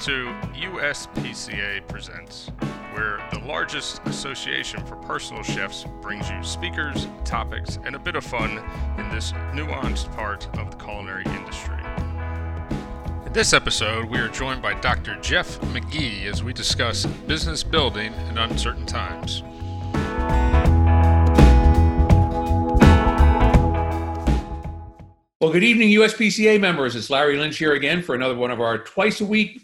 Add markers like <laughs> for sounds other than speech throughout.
to USPCA Presents, where the largest association for personal chefs brings you speakers, topics, and a bit of fun in this nuanced part of the culinary industry. In this episode, we are joined by Dr. Jeff Magee as we discuss business building in uncertain times. Well, good evening, USPCA members. It's Larry Lynch here again for another one of our twice a week,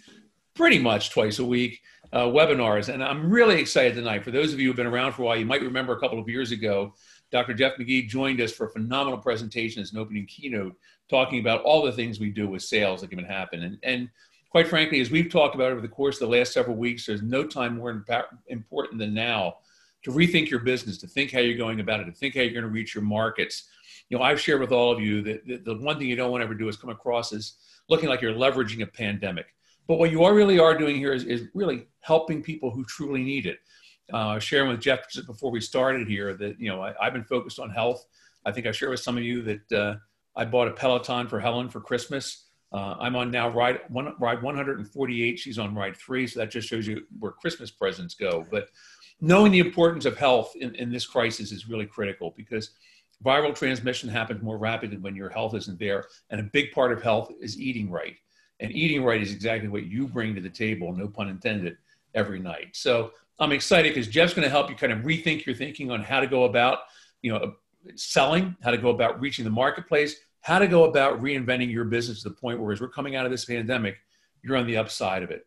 pretty much twice a week uh, webinars. And I'm really excited tonight. For those of you who've been around for a while, you might remember a couple of years ago, Dr. Jeff Magee joined us for a phenomenal presentation as an opening keynote, talking about all the things we do with sales that can happen. And, and quite frankly, as we've talked about over the course of the last several weeks, there's no time more important than now to rethink your business, to think how you're going about it, to think how you're going to reach your markets you know, I've shared with all of you that the, the one thing you don't want to ever do is come across as looking like you're leveraging a pandemic. But what you are really are doing here is, is really helping people who truly need it. Uh, sharing with Jeff before we started here that, you know, I, have been focused on health. I think I shared with some of you that uh, I bought a Peloton for Helen for Christmas. Uh, I'm on now ride, one, ride 148. She's on ride three. So that just shows you where Christmas presents go. But knowing the importance of health in, in this crisis is really critical because – viral transmission happens more rapidly when your health isn't there. And a big part of health is eating right. And eating right is exactly what you bring to the table, no pun intended, every night. So I'm excited because Jeff's going to help you kind of rethink your thinking on how to go about, you know, selling, how to go about reaching the marketplace, how to go about reinventing your business to the point where as we're coming out of this pandemic, you're on the upside of it.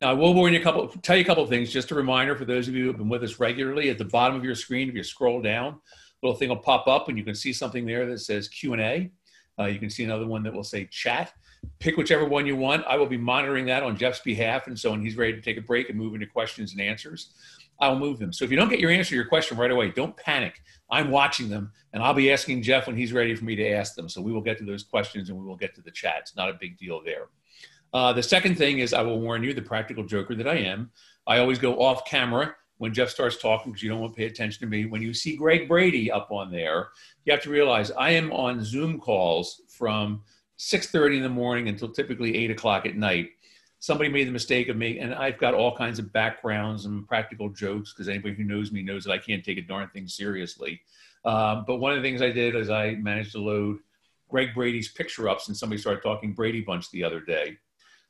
Now, I will warn you a couple, tell you a couple of things. Just a reminder for those of you who have been with us regularly, at the bottom of your screen, if you scroll down, little thing will pop up and you can see something there that says Q&A. Uh, you can see another one that will say chat. Pick whichever one you want. I will be monitoring that on Jeff's behalf. And so when he's ready to take a break and move into questions and answers, I'll move them. So if you don't get your answer to your question right away, don't panic. I'm watching them and I'll be asking Jeff when he's ready for me to ask them. So we will get to those questions and we will get to the chat. It's not a big deal there. Uh, the second thing is I will warn you, the practical joker that I am, I always go off camera when Jeff starts talking because you don't want to pay attention to me. When you see Greg Brady up on there, you have to realize I am on Zoom calls from 6:30 in the morning until typically 8 o'clock at night. Somebody made the mistake of me, and I've got all kinds of backgrounds and practical jokes because anybody who knows me knows that I can't take a darn thing seriously. Um, but one of the things I did is I managed to load Greg Brady's picture up since somebody started talking Brady Bunch the other day.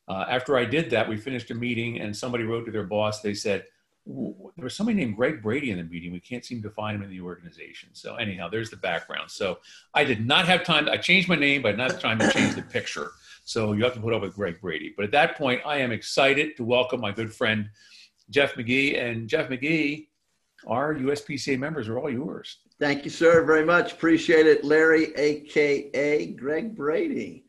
Uh, after I did that, we finished a meeting, and somebody wrote to their boss. They said, there was somebody named Greg Brady in the meeting. We can't seem to find him in the organization. So anyhow, there's the background. So I did not have time. I changed my name, but not time to change the picture. So you have to put up with Greg Brady. But at that point, I am excited to welcome my good friend Jeff Magee. And Jeff Magee, our USPCA members are all yours. Thank you, sir, very much. Appreciate it, Larry, aka Greg Brady.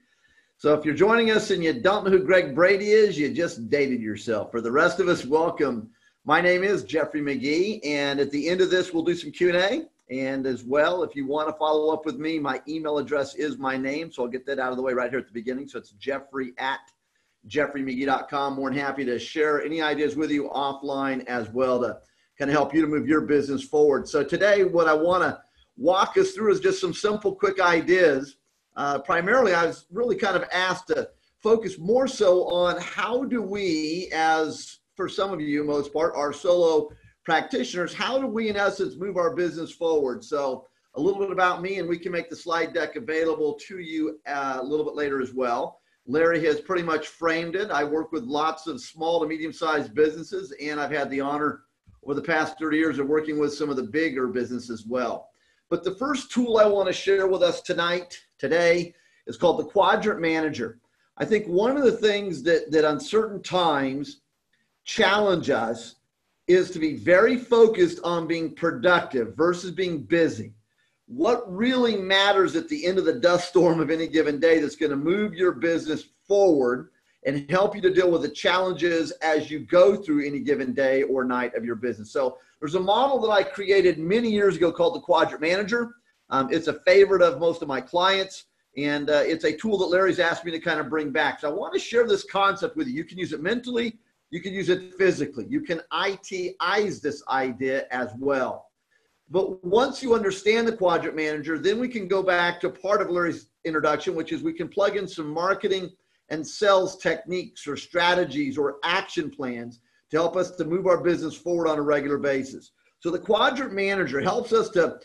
So if you're joining us and you don't know who Greg Brady is, you just dated yourself. For the rest of us, welcome my name is Jeffrey Magee, and at the end of this, we'll do some Q&A. And as well, if you want to follow up with me, my email address is my name. So I'll get that out of the way right here at the beginning. So it's jeffrey at jeffreymagee.com. More than happy to share any ideas with you offline as well to kind of help you to move your business forward. So today, what I want to walk us through is just some simple, quick ideas. Uh, primarily, I was really kind of asked to focus more so on how do we as for some of you, most part, are solo practitioners. How do we, in essence, move our business forward? So, a little bit about me, and we can make the slide deck available to you uh, a little bit later as well. Larry has pretty much framed it. I work with lots of small to medium sized businesses, and I've had the honor over the past 30 years of working with some of the bigger businesses as well. But the first tool I want to share with us tonight, today, is called the Quadrant Manager. I think one of the things that, that uncertain times challenge us is to be very focused on being productive versus being busy. What really matters at the end of the dust storm of any given day that's going to move your business forward and help you to deal with the challenges as you go through any given day or night of your business. So, there's a model that I created many years ago called the Quadrant Manager. Um, it's a favorite of most of my clients, and uh, it's a tool that Larry's asked me to kind of bring back. So, I want to share this concept with you. You can use it mentally, you can use it physically. You can ITize this idea as well. But once you understand the quadrant manager, then we can go back to part of Larry's introduction, which is we can plug in some marketing and sales techniques or strategies or action plans to help us to move our business forward on a regular basis. So the quadrant manager helps us to,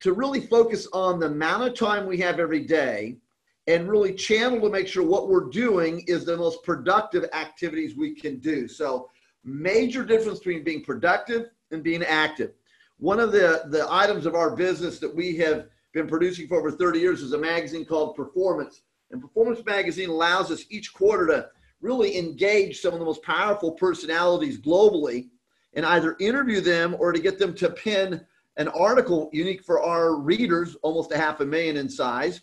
to really focus on the amount of time we have every day and really channel to make sure what we're doing is the most productive activities we can do. So major difference between being productive and being active. One of the, the items of our business that we have been producing for over 30 years is a magazine called Performance. And Performance Magazine allows us each quarter to really engage some of the most powerful personalities globally and either interview them or to get them to pen an article unique for our readers, almost a half a million in size,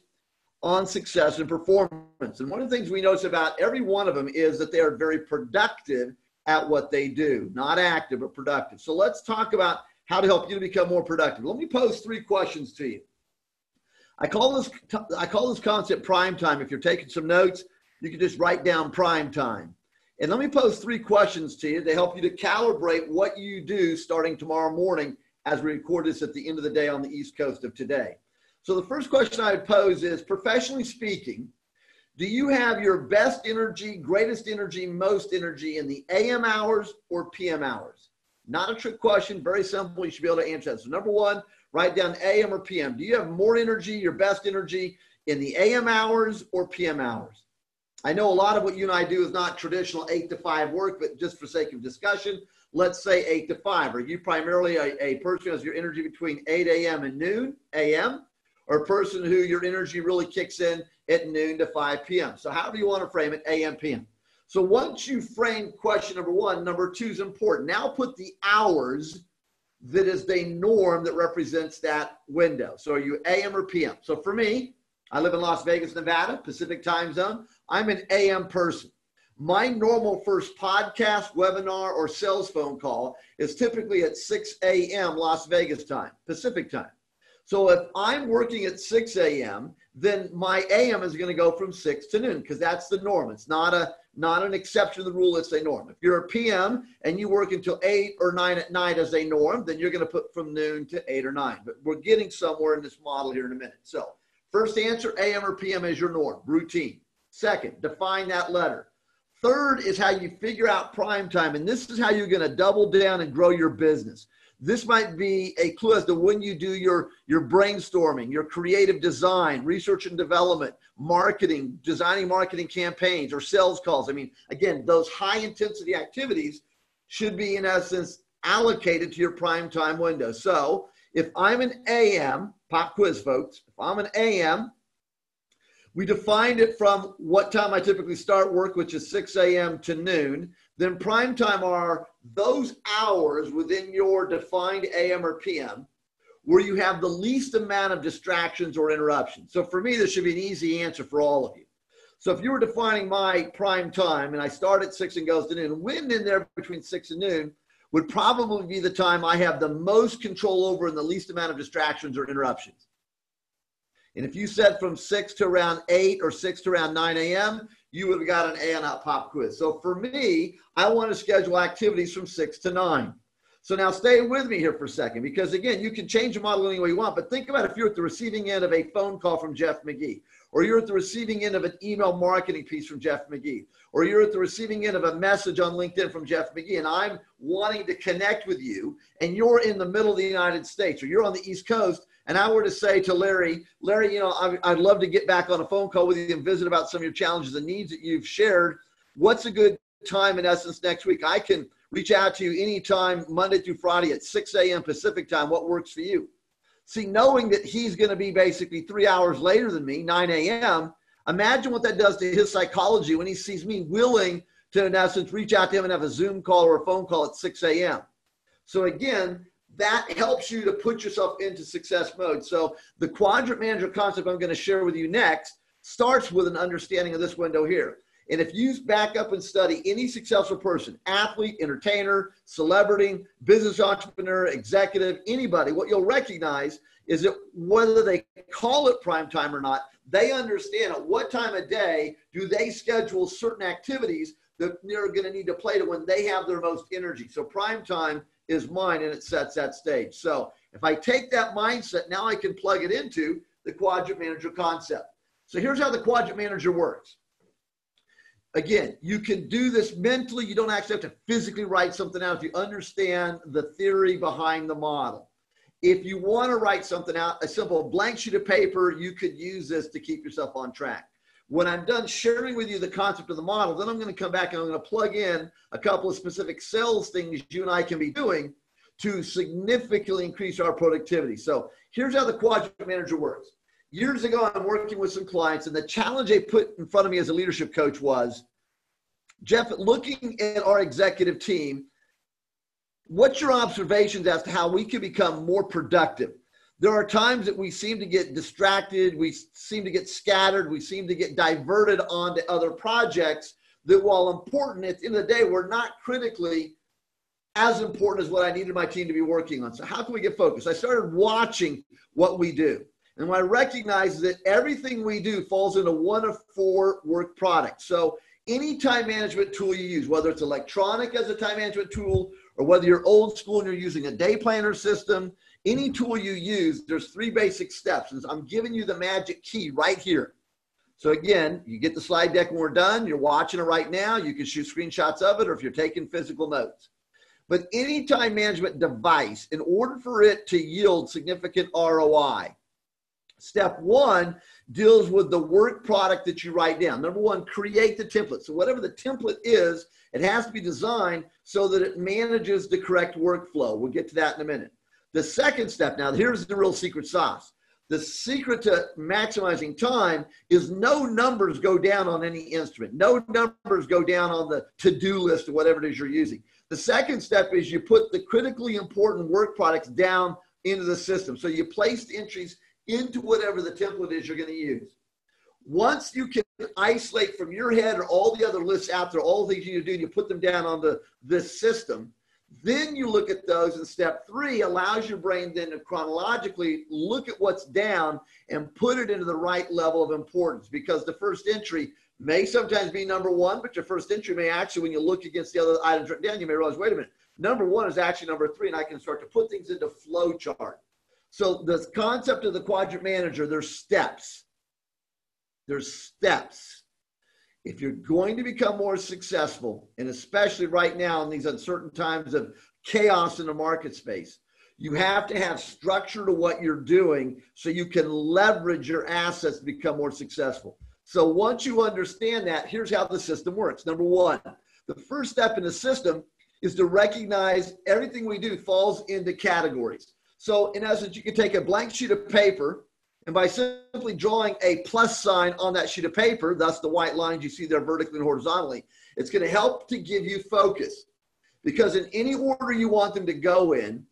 on success and performance. And one of the things we notice about every one of them is that they are very productive at what they do, not active, but productive. So let's talk about how to help you to become more productive. Let me pose three questions to you. I call this I call this concept prime time. If you're taking some notes, you can just write down prime time. And let me pose three questions to you to help you to calibrate what you do starting tomorrow morning as we record this at the end of the day on the East Coast of today. So the first question I would pose is professionally speaking, do you have your best energy, greatest energy, most energy in the AM hours or PM hours? Not a trick question, very simple. You should be able to answer that. So number one, write down AM or PM. Do you have more energy, your best energy in the AM hours or PM hours? I know a lot of what you and I do is not traditional eight to five work, but just for sake of discussion, let's say eight to five. Are you primarily a, a person who has your energy between 8 a.m. and noon a.m., or a person who your energy really kicks in at noon to 5 p.m.? So, however you want to frame it, a.m., p.m. So, once you frame question number one, number two is important. Now, put the hours that is the norm that represents that window. So, are you a.m. or p.m.? So, for me, I live in Las Vegas, Nevada, Pacific time zone. I'm an AM person. My normal first podcast, webinar, or sales phone call is typically at 6 a.m. Las Vegas time, Pacific time. So if I'm working at 6 a.m., then my AM is going to go from 6 to noon because that's the norm. It's not a not an exception to the rule, it's a norm. If you're a PM and you work until 8 or 9 at night as a norm, then you're going to put from noon to 8 or 9. But we're getting somewhere in this model here in a minute. So first answer, AM or PM is your norm, routine. Second, define that letter. Third is how you figure out prime time. And this is how you're going to double down and grow your business. This might be a clue as to when you do your, your brainstorming, your creative design, research and development, marketing, designing marketing campaigns or sales calls. I mean, again, those high intensity activities should be, in essence, allocated to your prime time window. So if I'm an AM, pop quiz, folks, if I'm an AM, we defined it from what time I typically start work, which is 6 a.m. to noon. Then prime time are those hours within your defined AM or PM where you have the least amount of distractions or interruptions. So for me, this should be an easy answer for all of you. So if you were defining my prime time and I start at 6 and goes to noon, when in there between 6 and noon would probably be the time I have the most control over and the least amount of distractions or interruptions. And if you said from 6 to around 8 or 6 to around 9 a.m., you would have got an A on that pop quiz. So for me, I want to schedule activities from 6 to 9. So now stay with me here for a second because again, you can change the model any way you want, but think about if you're at the receiving end of a phone call from Jeff Magee, or you're at the receiving end of an email marketing piece from Jeff Magee, or you're at the receiving end of a message on LinkedIn from Jeff Magee, and I'm wanting to connect with you, and you're in the middle of the United States, or you're on the East Coast, and I were to say to Larry, Larry, you know, I, would love to get back on a phone call with you and visit about some of your challenges and needs that you've shared. What's a good time in essence next week? I can reach out to you anytime, Monday through Friday at 6 a.m. Pacific time. What works for you? See, knowing that he's going to be basically three hours later than me, 9 a.m., imagine what that does to his psychology when he sees me willing to, in essence, reach out to him and have a Zoom call or a phone call at 6 a.m. So, again, that helps you to put yourself into success mode. So the quadrant manager concept I'm going to share with you next starts with an understanding of this window here. And if you back up and study any successful person, athlete, entertainer, celebrity, business entrepreneur, executive, anybody, what you'll recognize is that whether they call it prime time or not, they understand at what time of day do they schedule certain activities that they're going to need to play to when they have their most energy. So prime time is mine and it sets that stage. So if I take that mindset, now I can plug it into the quadrant manager concept. So here's how the quadrant manager works. Again, you can do this mentally. You don't actually have to physically write something out if you understand the theory behind the model. If you want to write something out, a simple blank sheet of paper, you could use this to keep yourself on track. When I'm done sharing with you the concept of the model, then I'm going to come back and I'm going to plug in a couple of specific sales things you and I can be doing to significantly increase our productivity. So here's how the quadrant manager works. Years ago, I'm working with some clients, and the challenge they put in front of me as a leadership coach was Jeff, looking at our executive team, what's your observations as to how we can become more productive? There are times that we seem to get distracted, we seem to get scattered, we seem to get diverted onto other projects that, while important, at the end of the day, we're not critically as important as what I needed my team to be working on. So, how can we get focused? I started watching what we do. And what I recognize is that everything we do falls into one of four work products. So, any time management tool you use, whether it's electronic as a time management tool or whether you're old school and you're using a day planner system, any tool you use, there's three basic steps. I'm giving you the magic key right here. So again, you get the slide deck when we're done. You're watching it right now. You can shoot screenshots of it or if you're taking physical notes. But any time management device, in order for it to yield significant ROI, step one deals with the work product that you write down. Number one, create the template. So whatever the template is, it has to be designed so that it manages the correct workflow. We'll get to that in a minute. The second step, now here's the real secret sauce. The secret to maximizing time is no numbers go down on any instrument. No numbers go down on the to-do list or whatever it is you're using. The second step is you put the critically important work products down into the system. So you place the entries into whatever the template is you're going to use. Once you can isolate from your head or all the other lists out there, all the things you need to do, and you put them down on the this system, then you look at those, and step three allows your brain then to chronologically look at what's down and put it into the right level of importance because the first entry may sometimes be number one, but your first entry may actually, when you look against the other items written down, you may realize, wait a minute, number one is actually number three, and I can start to put things into flow chart. So the concept of the quadrant manager, there's steps. There's steps. If you're going to become more successful, and especially right now in these uncertain times of chaos in the market space, you have to have structure to what you're doing so you can leverage your assets to become more successful. So once you understand that, here's how the system works. Number one, the first step in the system is to recognize everything we do falls into categories. So in essence, you can take a blank sheet of paper and by simply drawing a plus sign on that sheet of paper, thus the white lines you see there vertically and horizontally, it's going to help to give you focus. Because in any order you want them to go in,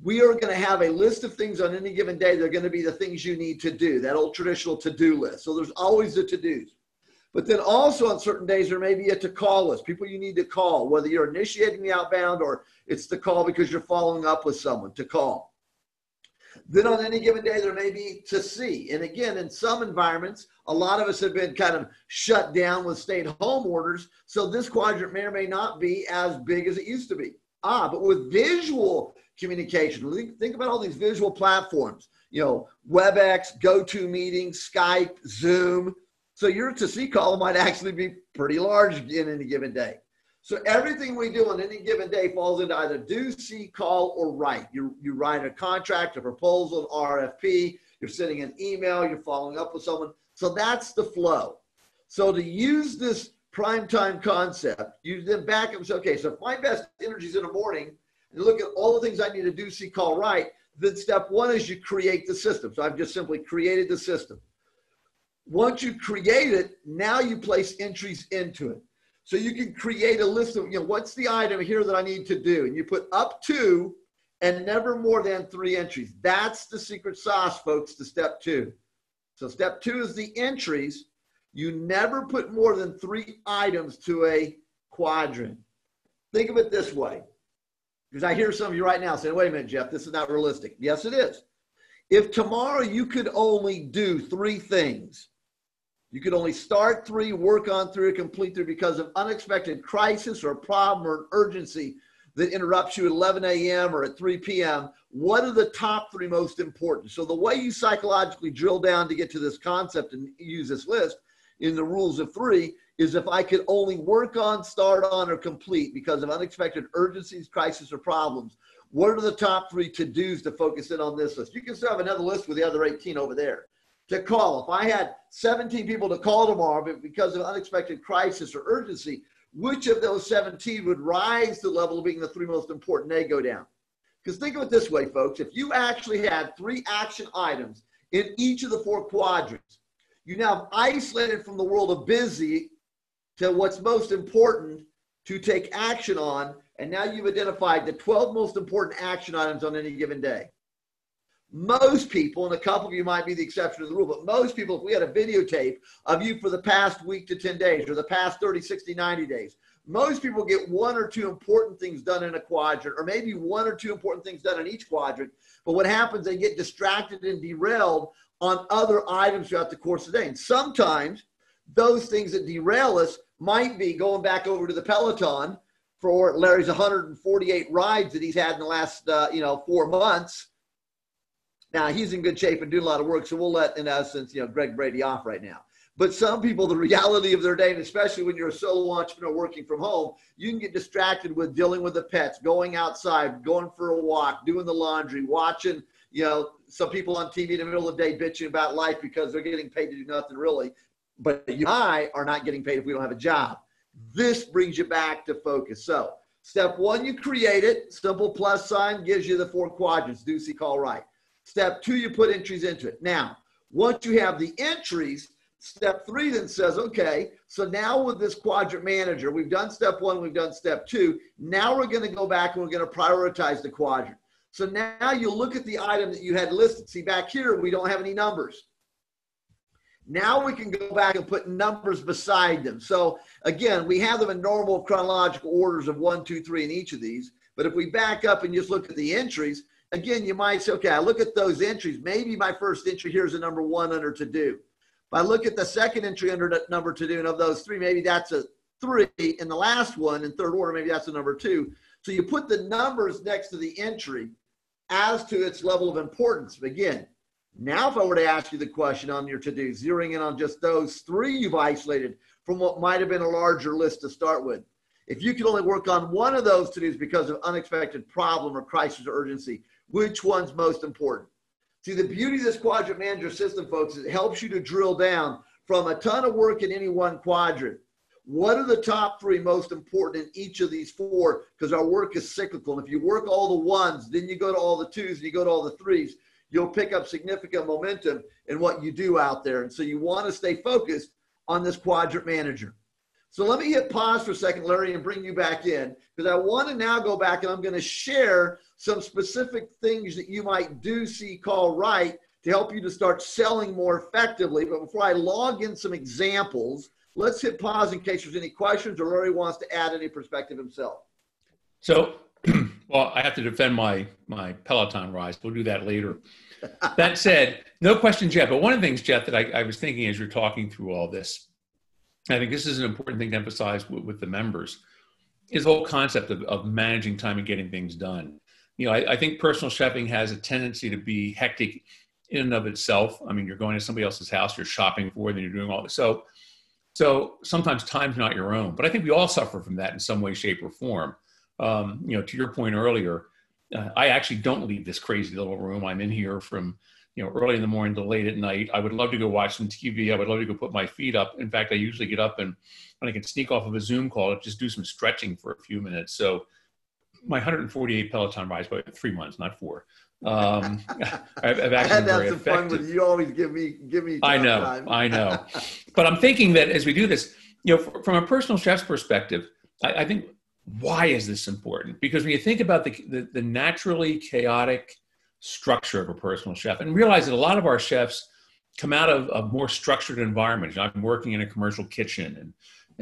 we are going to have a list of things on any given day. They're going to be the things you need to do, that old traditional to do list. So there's always the to dos. But then also on certain days, there may be a to call list, people you need to call, whether you're initiating the outbound or it's the call because you're following up with someone to call. Then on any given day, there may be to see. And again, in some environments, a lot of us have been kind of shut down with stay at home orders. So this quadrant may or may not be as big as it used to be. Ah, but with visual communication. Think about all these visual platforms, you know, WebEx, GoToMeeting, Skype, Zoom. So your to see column might actually be pretty large in any given day. So everything we do on any given day falls into either do, see, call, or write. You, you write a contract, a proposal, an RFP, you're sending an email, you're following up with someone. So that's the flow. So to use this prime time concept, you then back up and say, okay, so if my best energy is in the morning, and look at all the things I need to do, see, call, write, then step one is you create the system. So I've just simply created the system. Once you create it, now you place entries into it. So you can create a list of, you know, what's the item here that I need to do? And you put up to and never more than three entries. That's the secret sauce, folks, to step two. So step two is the entries. You never put more than three items to a quadrant. Think of it this way. Because I hear some of you right now saying, wait a minute, Jeff, this is not realistic. Yes, it is. If tomorrow you could only do three things, you could only start three, work on three, or complete three because of unexpected crisis or problem or urgency that interrupts you at 11 a.m. or at 3 p.m. What are the top three most important? So the way you psychologically drill down to get to this concept and use this list in the rules of three is if I could only work on, start on, or complete because of unexpected urgencies, crisis, or problems. What are the top three to dos to focus in on this list? You can still have another list with the other 18 over there to call. If I had 17 people to call tomorrow, because of unexpected crisis or urgency, which of those 17 would rise to the level of being the three most important? They go down. Because think of it this way, folks. If you actually had three action items in each of the four quadrants, you now isolated from the world of busy to what's most important to take action on. And now you've identified the 12 most important action items on any given day. Most people, and a couple of you might be the exception to the rule, but most people, if we had a videotape of you for the past week to 10 days or the past 30, 60, 90 days, most people get one or two important things done in a quadrant, or maybe one or two important things done in each quadrant. But what happens, they get distracted and derailed on other items throughout the course of the day. And sometimes those things that derail us might be going back over to the Peloton for Larry's 148 rides that he's had in the last, uh, you know, four months. Now he's in good shape and doing a lot of work, so we'll let, in essence, you know, Greg Brady off right now. But some people, the reality of their day, and especially when you're a solo entrepreneur working from home, you can get distracted with dealing with the pets, going outside, going for a walk, doing the laundry, watching, you know, some people on TV in the middle of the day bitching about life because they're getting paid to do nothing really. But you and I are not getting paid if we don't have a job. This brings you back to focus. So, step one, you create it. Simple plus sign gives you the four quadrants do, see, call, write. Step two, you put entries into it. Now, once you have the entries, Step three then says, okay, so now with this quadrant manager, we've done step one, we've done step two. Now we're going to go back and we're going to prioritize the quadrant. So now you look at the item that you had listed. See, back here, we don't have any numbers. Now we can go back and put numbers beside them. So again, we have them in normal chronological orders of one, two, three in each of these. But if we back up and just look at the entries, again, you might say, okay, I look at those entries. Maybe my first entry here is a number one under to do. If I look at the second entry under number to do, and of those three, maybe that's a three. In the last one, in third order, maybe that's a number two. So you put the numbers next to the entry as to its level of importance. Again, now if I were to ask you the question on your to-do, zeroing in on just those three you've isolated from what might have been a larger list to start with. If you could only work on one of those to-dos because of unexpected problem or crisis or urgency, which one's most important? See, the beauty of this quadrant manager system, folks, is it helps you to drill down from a ton of work in any one quadrant. What are the top three most important in each of these four? Because our work is cyclical. And if you work all the ones, then you go to all the twos and you go to all the threes, you'll pick up significant momentum in what you do out there. And so you want to stay focused on this quadrant manager. So let me hit pause for a second, Larry, and bring you back in because I want to now go back and I'm going to share some specific things that you might do, see, call, write to help you to start selling more effectively. But before I log in some examples, let's hit pause in case there's any questions or Larry wants to add any perspective himself. So, <clears throat> well, I have to defend my my Peloton rise. We'll do that later. <laughs> that said, no questions yet. But one of the things, Jeff, that I, I was thinking as you're talking through all this I think this is an important thing to emphasize with, with the members is the whole concept of, of, managing time and getting things done. You know, I, I, think personal chefing has a tendency to be hectic in and of itself. I mean, you're going to somebody else's house, you're shopping for them, you're doing all this. So, so sometimes time's not your own. But I think we all suffer from that in some way, shape, or form. Um, you know, to your point earlier, uh, I actually don't leave this crazy little room. I'm in here from you know, early in the morning to late at night. I would love to go watch some TV. I would love to go put my feet up. In fact, I usually get up and when I can sneak off of a Zoom call, just do some stretching for a few minutes. So my 148 Peloton rides by three months, not four. Um, <laughs> I've, I've actually had that some fun with you. Always give me, give me. I know, time. I know. But I'm thinking that as we do this, you know, from a personal chef's perspective, I, I, think why is this important? Because when you think about the, the, the naturally chaotic structure of a personal chef and realize that a lot of our chefs come out of a more structured environment. I'm working in a commercial kitchen and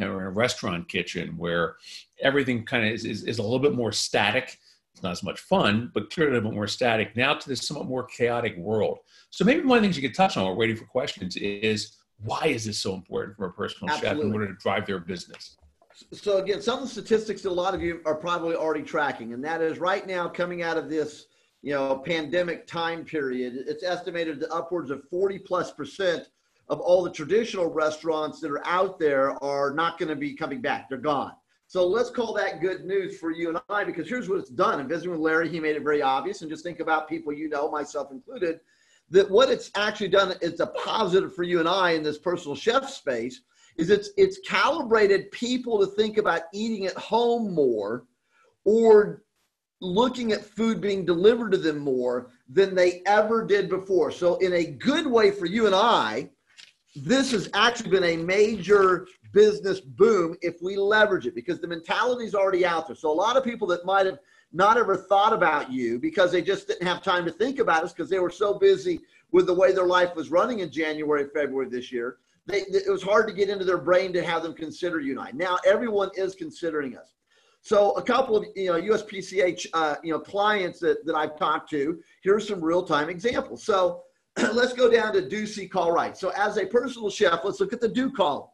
or in a restaurant kitchen where everything kind of is, is, is, a little bit more static. It's not as much fun, but clearly a little bit more static. Now to this somewhat more chaotic world. So maybe one of the things you could touch on while waiting for questions is why is this so important for a personal Absolutely. chef in order to drive their business? So again, some of the statistics that a lot of you are probably already tracking, and that is right now coming out of this you know, pandemic time period, it's estimated that upwards of 40 plus percent of all the traditional restaurants that are out there are not going to be coming back. They're gone. So let's call that good news for you and I because here's what it's done. And visiting with Larry, he made it very obvious. And just think about people you know, myself included, that what it's actually done is a positive for you and I in this personal chef space is it's it's calibrated people to think about eating at home more or looking at food being delivered to them more than they ever did before. So in a good way for you and I, this has actually been a major business boom if we leverage it because the mentality is already out there. So a lot of people that might have not ever thought about you because they just didn't have time to think about us because they were so busy with the way their life was running in January, February this year. They, it was hard to get into their brain to have them consider you and I. Now everyone is considering us. So a couple of you know USPCA uh, you know clients that, that I've talked to. Here's some real time examples. So <clears throat> let's go down to do see call right. So as a personal chef, let's look at the do column.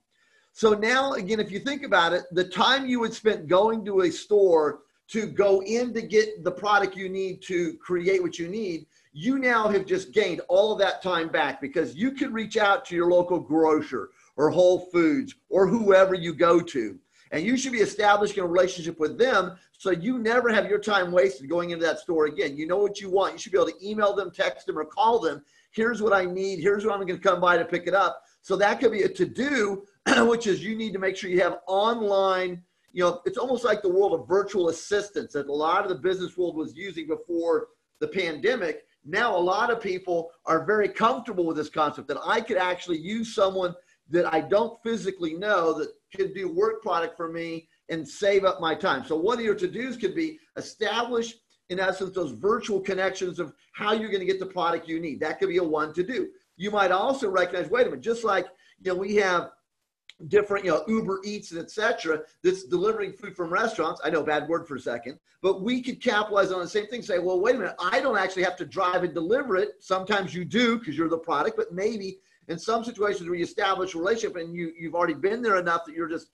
So now again, if you think about it, the time you would spend going to a store to go in to get the product you need to create what you need, you now have just gained all of that time back because you can reach out to your local grocer or Whole Foods or whoever you go to. And you should be establishing a relationship with them so you never have your time wasted going into that store again. You know what you want. You should be able to email them, text them, or call them. Here's what I need. Here's what I'm going to come by to pick it up. So that could be a to do, <clears throat> which is you need to make sure you have online you know, it's almost like the world of virtual assistants that a lot of the business world was using before the pandemic. Now, a lot of people are very comfortable with this concept that I could actually use someone that I don't physically know that can do work product for me and save up my time. So, one of your to dos could be establish, in essence, those virtual connections of how you're going to get the product you need. That could be a one to do. You might also recognize, wait a minute, just like you know, we have different, you know, Uber Eats and etc. that's delivering food from restaurants. I know, bad word for a second, but we could capitalize on the same thing. Say, well, wait a minute, I don't actually have to drive and deliver it. Sometimes you do because you're the product, but maybe in some situations where you establish a relationship and you you've already been there enough that you're just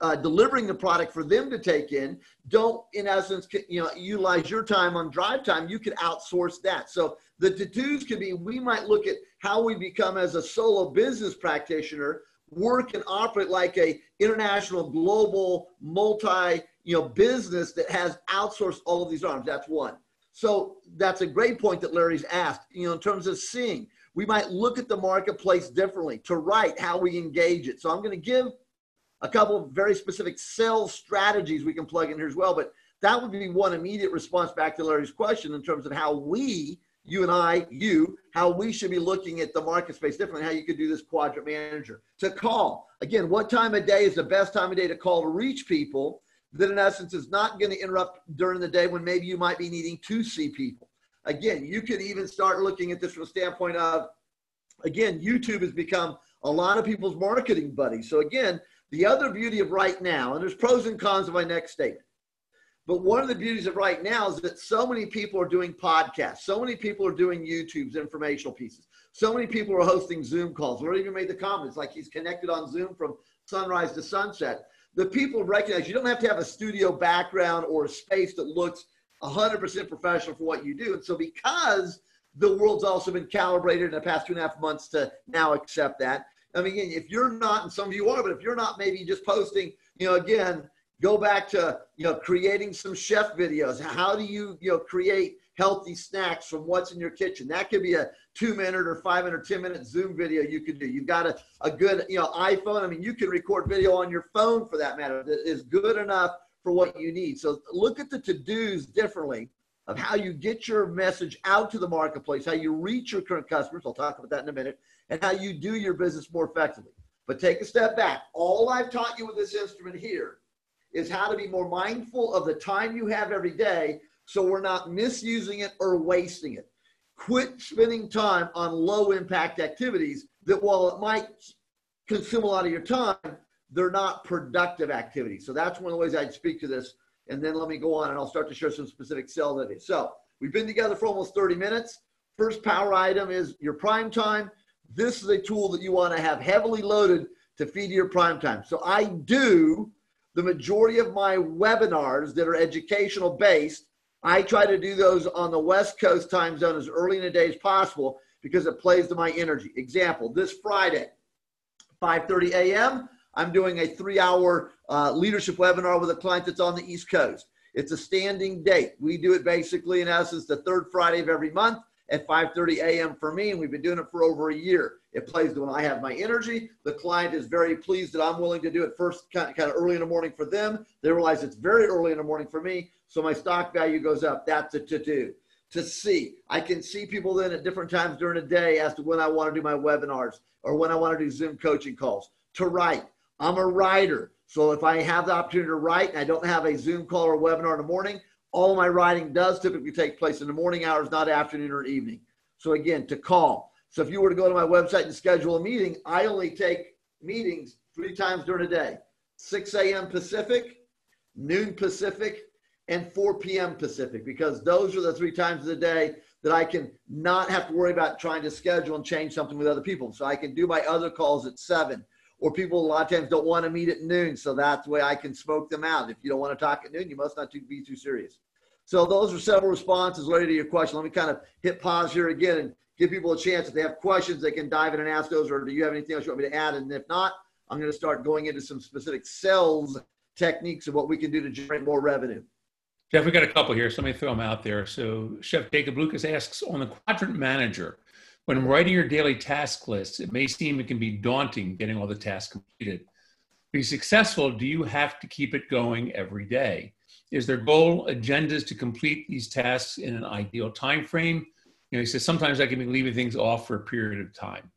uh, delivering the product for them to take in don't in essence you know utilize your time on drive time. You could outsource that. So the to-dos could be we might look at how we become as a solo business practitioner work and operate like a international global multi you know business that has outsourced all of these arms. That's one. So that's a great point that larry's asked you know in terms of seeing we might look at the marketplace differently to write how we engage it so i'm going to give a couple of very specific sales strategies we can plug in here as well but that would be one immediate response back to larry's question in terms of how we you and I, you, how we should be looking at the market space differently, how you could do this quadrant manager. To call, again, what time of day is the best time of day to call to reach people that in essence is not going to interrupt during the day when maybe you might be needing to see people. Again, you could even start looking at this from a standpoint of, again, YouTube has become a lot of people's marketing buddy. So again, the other beauty of right now, and there's pros and cons of my next statement. But one of the beauties of right now is that so many people are doing podcasts. So many people are doing YouTube's informational pieces. So many people are hosting Zoom calls. Lord even made the comments like he's connected on Zoom from sunrise to sunset. The people recognize you don't have to have a studio background or a space that looks 100% professional for what you do. And so because the world's also been calibrated in the past two and a half months to now accept that. I mean, if you're not, and some of you are, but if you're not maybe just posting, you know, again, go back to you know creating some chef videos how do you you know create healthy snacks from what's in your kitchen that could be a two minute or five minute or ten minute zoom video you could do you've got a, a good you know iphone i mean you can record video on your phone for that matter that is good enough for what you need. So look at the to-dos differently of how you get your message out to the marketplace how you reach your current customers. I'll talk about that in a minute and how you do your business more effectively. But take a step back. All i've taught you with this instrument here is how to be more mindful of the time you have every day so we're not misusing it or wasting it. Quit spending time on low impact activities that while it might consume a lot of your time, they're not productive activities. So that's one of the ways I'd speak to this. And then let me go on and I'll start to share some specific cell ideas. So we've been together for almost 30 minutes. First power item is your prime time. This is a tool that you want to have heavily loaded to feed your prime time. So I do the majority of my webinars that are educational based, I try to do those on the West Coast time zone as early in the day as possible because it plays to my energy. Example, this Friday, 5:30 a.m. I'm doing a three-hour uh, leadership webinar with a client that's on the East Coast. It's a standing date. We do it basically, in essence, the third Friday of every month at 5:30 a.m. for me, and we've been doing it for over a year. It plays to when I have my energy. The client is very pleased that I'm willing to do it first, kind of, kind of early in the morning for them. They realize it's very early in the morning for me, so my stock value goes up. That's a to do. To see, I can see people then at different times during the day as to when I want to do my webinars or when I want to do Zoom coaching calls. To write, I'm a writer. So if I have the opportunity to write and I don't have a Zoom call or webinar in the morning, all my writing does typically take place in the morning hours, not afternoon or evening. So again, to call. So if you were to go to my website and schedule a meeting, I only take meetings three times during the day 6 a.m. Pacific, noon Pacific, and 4 p.m. Pacific, because those are the three times of the day that I can not have to worry about trying to schedule and change something with other people. So I can do my other calls at 7 or people a lot of times don't want to meet at noon. So that's the way I can smoke them out. If you don't want to talk at noon, you must not be too serious. So those are several responses related to your question. Let me kind of hit pause here again and give people a chance. If they have questions, they can dive in and ask those, or do you have anything else you want me to add? And if not, I'm going to start going into some specific sales techniques of what we can do to generate more revenue. Jeff, we got a couple here, so let me throw them out there. So Chef Jacob Lucas asks, on the quadrant manager, when writing your daily task list, it may seem it can be daunting getting all the tasks completed. To be successful, do you have to keep it going every day? Is their goal agendas to complete these tasks in an ideal time frame? You know, he says sometimes I can be leaving things off for a period of time.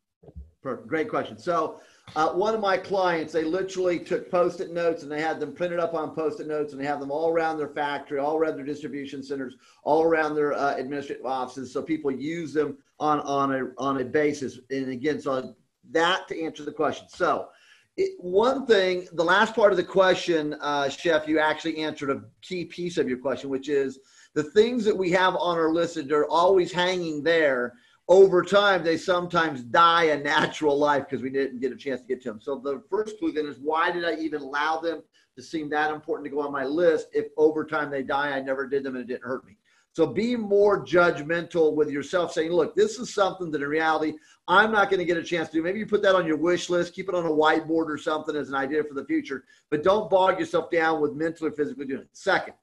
Perfect. Great question. So uh, one of my clients, they literally took post-it notes and they had them printed up on post-it notes and they have them all around their factory, all around their distribution centers, all around their uh, administrative offices. So people use them on, on a, on a basis. And again, so that to answer the question. So it, one thing, the last part of the question, uh, Chef, you actually answered a key piece of your question, which is the things that we have on our list that are always hanging there over time, they sometimes die a natural life because we didn't get a chance to get to them. So the first clue then is why did I even allow them to seem that important to go on my list if over time they die, I never did them and it didn't hurt me. So be more judgmental with yourself, saying, look, this is something that in reality, I'm not going to get a chance to do. Maybe you put that on your wish list, keep it on a whiteboard or something as an idea for the future, but don't bog yourself down with mentally or physically doing it. Second,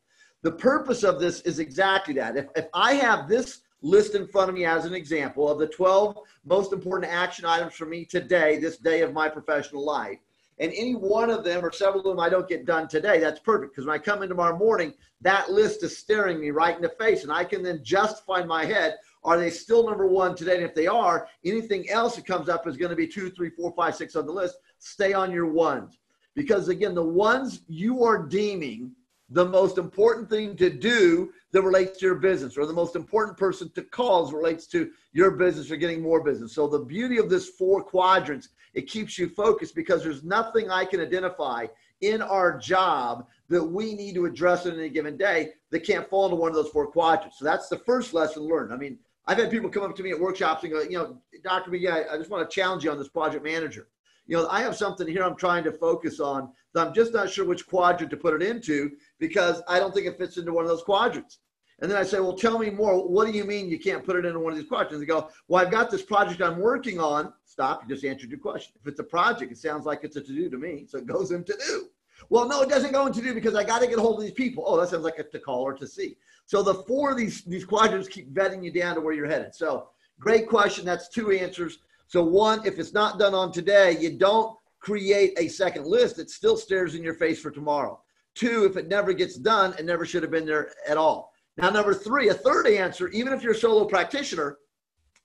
the purpose of this is exactly that. If, if I have this list in front of me as an example of the 12 most important action items for me today, this day of my professional life. And any one of them or several of them I don't get done today, that's perfect. Because when I come in tomorrow morning, that list is staring me right in the face. And I can then justify in my head, are they still number one today? And if they are, anything else that comes up is going to be two, three, four, five, six on the list. Stay on your ones. Because again, the ones you are deeming the most important thing to do that relates to your business or the most important person to call relates to your business or getting more business. So the beauty of this four quadrants, it keeps you focused because there's nothing I can identify in our job that we need to address in any given day that can't fall into one of those four quadrants. So that's the first lesson learned. I mean, I've had people come up to me at workshops and go, you know, Dr. B, yeah, I just want to challenge you on this project manager. You know, I have something here I'm trying to focus on that I'm just not sure which quadrant to put it into because I don't think it fits into one of those quadrants. And then I say, well, tell me more. What do you mean you can't put it into one of these quadrants? They go, well, I've got this project I'm working on. Stop. You just answered your question. If it's a project, it sounds like it's a to do to me. So it goes into to do. Well, no, it doesn't go into to do because I got to get a hold of these people. Oh, that sounds like a to call or to see. So the four of these, these quadrants keep vetting you down to where you're headed. So great question. That's two answers. So one, if it's not done on today, you don't create a second list. It still stares in your face for tomorrow. Two, if it never gets done, it never should have been there at all. Now, number three, a third answer, even if you're a solo practitioner,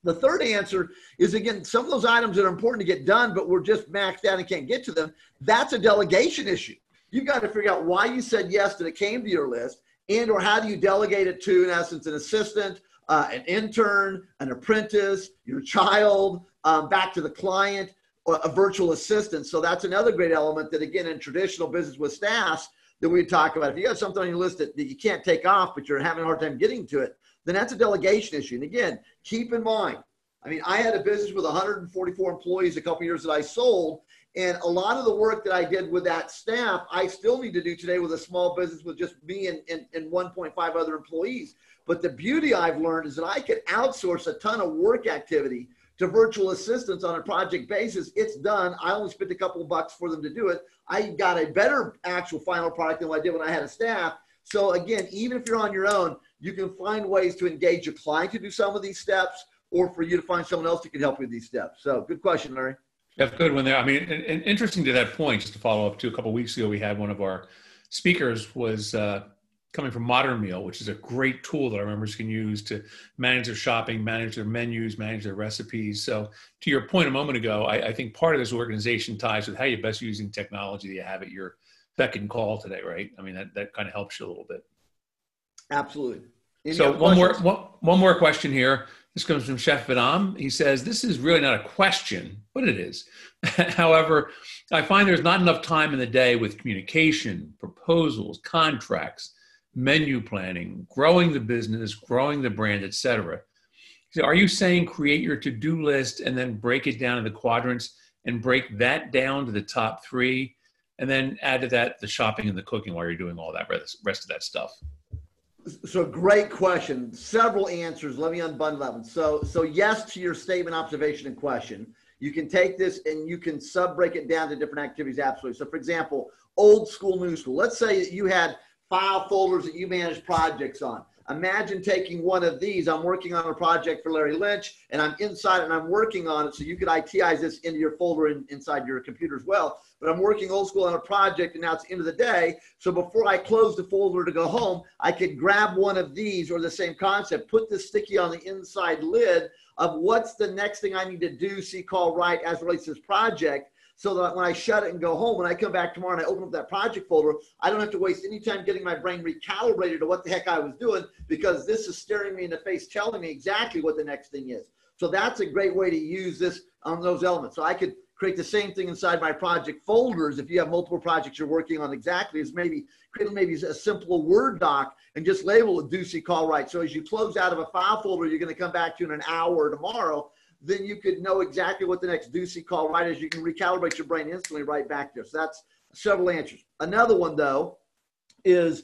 the third answer is again, some of those items that are important to get done, but we're just maxed out and can't get to them. That's a delegation issue. You've got to figure out why you said yes that it came to your list and or how do you delegate it to, in essence, an assistant, uh, an intern, an apprentice, your child, um, back to the client, a virtual assistant. So that's another great element that, again, in traditional business with staffs, that we talk about. If you got something on your list that, that you can't take off, but you're having a hard time getting to it, then that's a delegation issue. And again, keep in mind, I mean, I had a business with 144 employees a couple years that I sold. And a lot of the work that I did with that staff, I still need to do today with a small business with just me and, and, and 1.5 other employees. But the beauty I've learned is that I can outsource a ton of work activity to virtual assistants on a project basis, it's done. I only spent a couple bucks for them to do it. I got a better actual final product than what I did when I had a staff. So again, even if you're on your own, you can find ways to engage your client to do some of these steps or for you to find someone else who can help you with these steps. So good question, Larry. That's good one there. I mean, and, and interesting to that point, just to follow up to a couple weeks ago, we had one of our speakers was uh, coming from Modern Meal, which is a great tool that our members can use to manage their shopping, manage their menus, manage their recipes. So, to your point a moment ago, I, I think part of this organization ties with how you're best using technology that you have at your beck and call today, right? I mean, that, that kind of helps you a little bit. Absolutely. Any so one more one, one more question here. This comes from Chef Vidam. He says, This is really not a question, but it is. <laughs> However, I find there's not enough time in the day with communication, proposals, contracts, menu planning, growing the business, growing the brand, etc. So are you saying create your to-do list and then break it down into quadrants and break that down to the top three, and then add to that the shopping and the cooking while you're doing all that rest of that stuff? So great question. Several answers. Let me unbundle that one. So so yes to your statement, observation, and question. You can take this and you can sub break it down to different activities. Absolutely. So for example, old school, new school. Let's say you had file folders that you manage projects on. Imagine taking one of these. I'm working on a project for Larry Lynch, and I'm inside and I'm working on it. So you could ITize this into your folder in, inside your computer as well. But I'm working old school on a project, and now it's the end of the day. So before I close the folder to go home, I could grab one of these or the same concept, put the sticky on the inside lid of what's the next thing I need to do, see, call, write as relates to this project so that when I shut it and go home, when I come back tomorrow and I open up that project folder, I don't have to waste any time getting my brain recalibrated to what the heck I was doing because this is staring me in the face, telling me exactly what the next thing is. So that's a great way to use this on those elements. So I could create the same thing inside my project folders if you have multiple projects you're working on exactly is maybe create maybe a simple word doc and just label it see call write so as you close out of a file folder you're going to come back to in an hour tomorrow then you could know exactly what the next do see call write is. You can recalibrate your brain instantly right back there. So that's several answers. Another one though is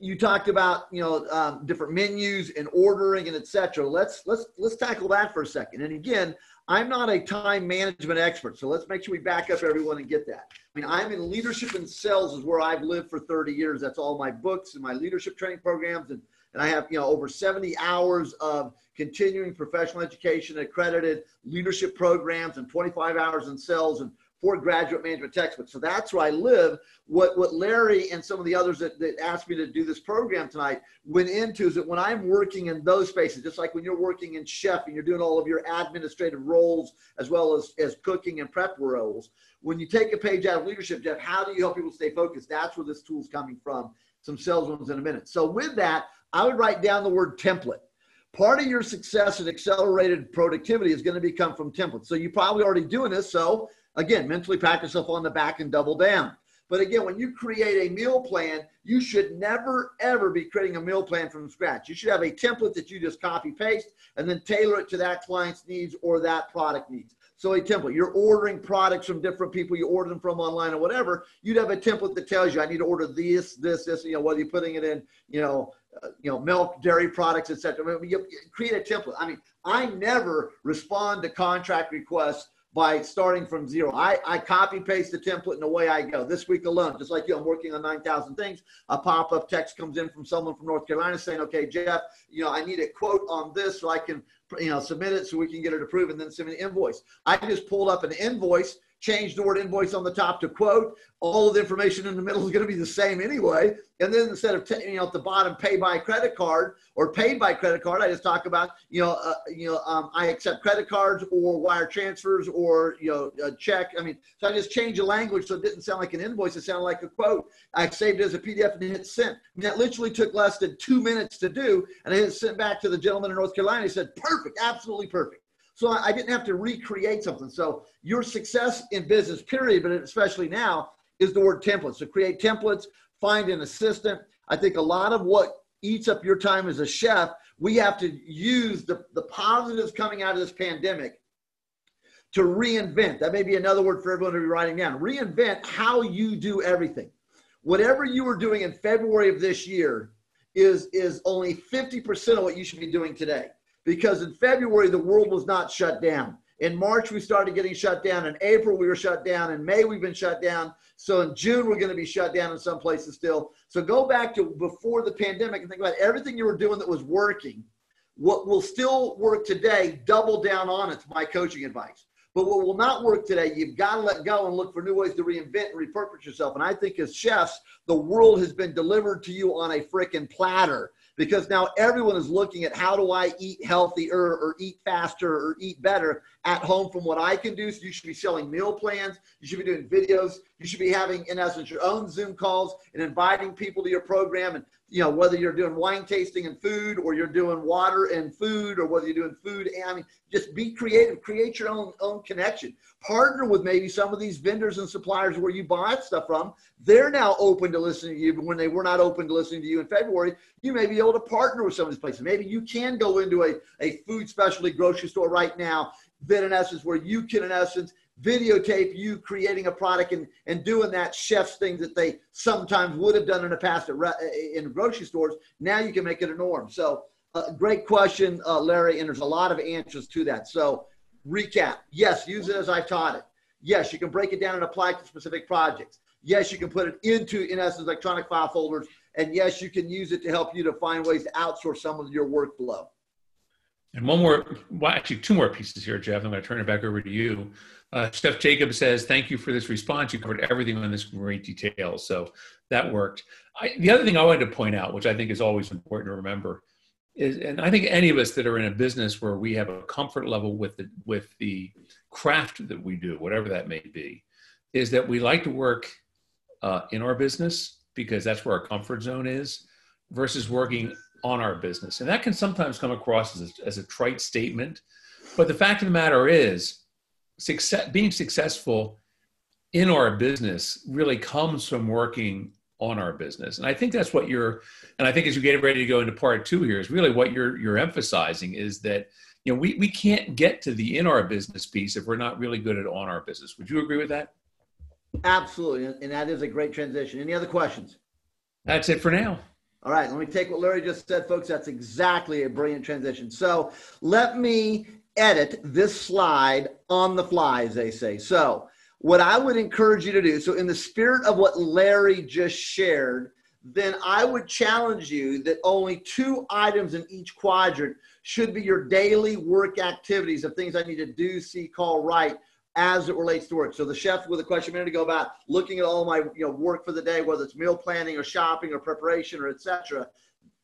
you talked about you know um, different menus and ordering and etc. Let's let's let's tackle that for a second. And again, I'm not a time management expert, so let's make sure we back up everyone and get that. I mean, I'm in leadership and sales is where I've lived for 30 years. That's all my books and my leadership training programs and and I have you know over 70 hours of continuing professional education, accredited leadership programs, and 25 hours in sales and four graduate management textbooks. So that's where I live. What what Larry and some of the others that, that asked me to do this program tonight went into is that when I'm working in those spaces, just like when you're working in chef and you're doing all of your administrative roles as well as, as cooking and prep roles, when you take a page out of leadership, Jeff, how do you help people stay focused? That's where this tool's coming from. Some sales ones in a minute. So with that, I would write down the word template. Part of your success and accelerated productivity is going to become from templates. So you're probably already doing this. So again, mentally pat yourself on the back and double down. But again, when you create a meal plan, you should never, ever be creating a meal plan from scratch. You should have a template that you just copy paste and then tailor it to that client's needs or that product needs. So a template, you're ordering products from different people, you order them from online or whatever, you'd have a template that tells you, I need to order this, this, this, you know, whether you're putting it in, you know, uh, you know, milk, dairy products, etc. I mean, you create a template. I mean, I never respond to contract requests by starting from zero. I, I copy paste the template and away I go. This week alone, just like you, I'm working on 9,000 things. A pop up text comes in from someone from North Carolina saying, okay, Jeff, you know, I need a quote on this so I can, you know, submit it so we can get it approved and then send an invoice. I just pulled up an invoice change the word invoice on the top to quote. All of the information in the middle is going to be the same anyway. And then instead of t- you know at the bottom pay by credit card or paid by credit card, I just talk about you know uh, you know um, I accept credit cards or wire transfers or you know a check. I mean, so I just changed the language so it didn't sound like an invoice; it sounded like a quote. I saved it as a PDF and hit send. And that literally took less than two minutes to do, and I hit sent back to the gentleman in North Carolina. He said, "Perfect, absolutely perfect." So I didn't have to recreate something. So your success in business, period, but especially now, is the word templates. So create templates, find an assistant. I think a lot of what eats up your time as a chef, we have to use the, the positives coming out of this pandemic to reinvent. That may be another word for everyone to be writing down. Reinvent how you do everything. Whatever you were doing in February of this year is, is only 50% of what you should be doing today. Because in February, the world was not shut down. In March, we started getting shut down. In April, we were shut down. In May, we've been shut down. So in June, we're going to be shut down in some places still. So go back to before the pandemic and think about everything you were doing that was working. What will still work today, double down on it. my coaching advice. But what will not work today, you've got to let go and look for new ways to reinvent and repurpose yourself. And I think as chefs, the world has been delivered to you on a freaking platter because now everyone is looking at how do I eat healthier or eat faster or eat better at home from what I can do. So you should be selling meal plans. You should be doing videos. You should be having, in essence, your own Zoom calls and inviting people to your program. And, you know, whether you're doing wine tasting and food or you're doing water and food or whether you're doing food. And, I mean, just be creative, create your own, own connection. Partner with maybe some of these vendors and suppliers where you buy stuff from. They're now open to listening to you, but when they were not open to listening to you in February, you may be able to partner with some of these places. Maybe you can go into a, a food specialty grocery store right now that in essence where you can in essence videotape you creating a product and, and doing that chef's thing that they sometimes would have done in the past at, in grocery stores. Now you can make it a norm. So uh, great question, uh, Larry, and there's a lot of answers to that. So recap. Yes, use it as I taught it. Yes, you can break it down and apply it to specific projects. Yes, you can put it into, in essence, electronic file folders. And yes, you can use it to help you to find ways to outsource some of your workflow. And one more, well, actually, two more pieces here, Jeff. I'm going to turn it back over to you. Uh, Chef Jacob says, Thank you for this response. You covered everything on this great detail. So that worked. I, the other thing I wanted to point out, which I think is always important to remember, is, and I think any of us that are in a business where we have a comfort level with the, with the craft that we do, whatever that may be, is that we like to work uh, in our business because that's where our comfort zone is versus working on our business. And that can sometimes come across as a, as a trite statement. But the fact of the matter is, success, being successful in our business really comes from working on our business. And I think that's what you're, and I think as you get ready to go into part two here is really what you're, you're emphasizing is that, you know, we, we can't get to the in our business piece if we're not really good at on our business. Would you agree with that? Absolutely. And that is a great transition. Any other questions? That's it for now. All right, let me take what Larry just said, folks. That's exactly a brilliant transition. So let me edit this slide on the fly, as they say. So, what I would encourage you to do, so in the spirit of what Larry just shared, then I would challenge you that only two items in each quadrant should be your daily work activities of things I need to do, see, call, write as it relates to work. So the chef with a question a minute ago about looking at all my you know work for the day, whether it's meal planning or shopping or preparation or etc.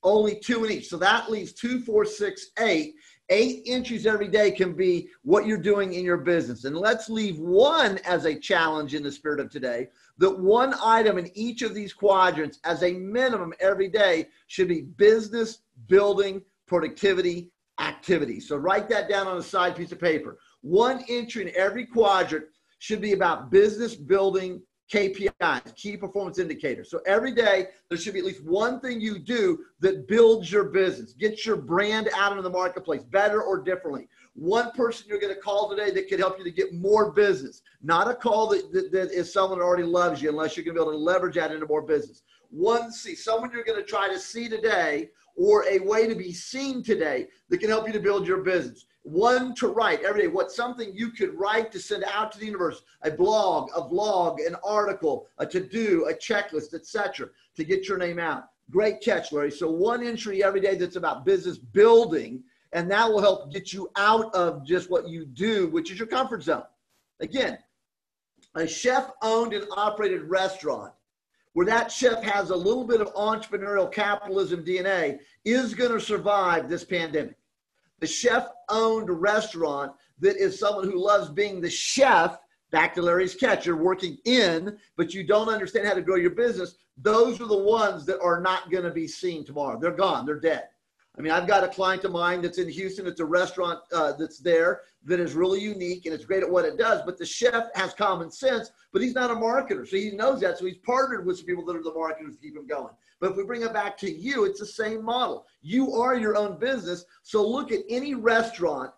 Only two in each. So that leaves two, four, six, eight. Eight entries every day can be what you're doing in your business. And let's leave one as a challenge in the spirit of today that one item in each of these quadrants as a minimum every day should be business building productivity activity. So write that down on a side piece of paper. One entry in every quadrant should be about business building KPIs, key performance indicators. So every day there should be at least one thing you do that builds your business, gets your brand out into the marketplace better or differently. One person you're going to call today that could help you to get more business, not a call that, that, that is someone that already loves you unless you're going to be able to leverage that into more business. One see someone you're going to try to see today or a way to be seen today that can help you to build your business. One to write every day. What's something you could write to send out to the universe. A blog a vlog an article a to-do a checklist etc to get your name out. Great catch larry. So one entry every day that's about business building and that will help get you out of just what you do which is your comfort zone. Again a chef owned and operated restaurant where that chef has a little bit of entrepreneurial capitalism dna is going to survive this pandemic the chef owned restaurant that is someone who loves being the chef, back to Larry's catcher, working in, but you don't understand how to grow your business, those are the ones that are not going to be seen tomorrow. They're gone, they're dead. I mean, I've got a client of mine that's in Houston. It's a restaurant uh, that's there that is really unique and it's great at what it does. But the chef has common sense, but he's not a marketer. So he knows that. So he's partnered with some people that are the marketers to keep him going. But if we bring it back to you, it's the same model. You are your own business. So look at any restaurant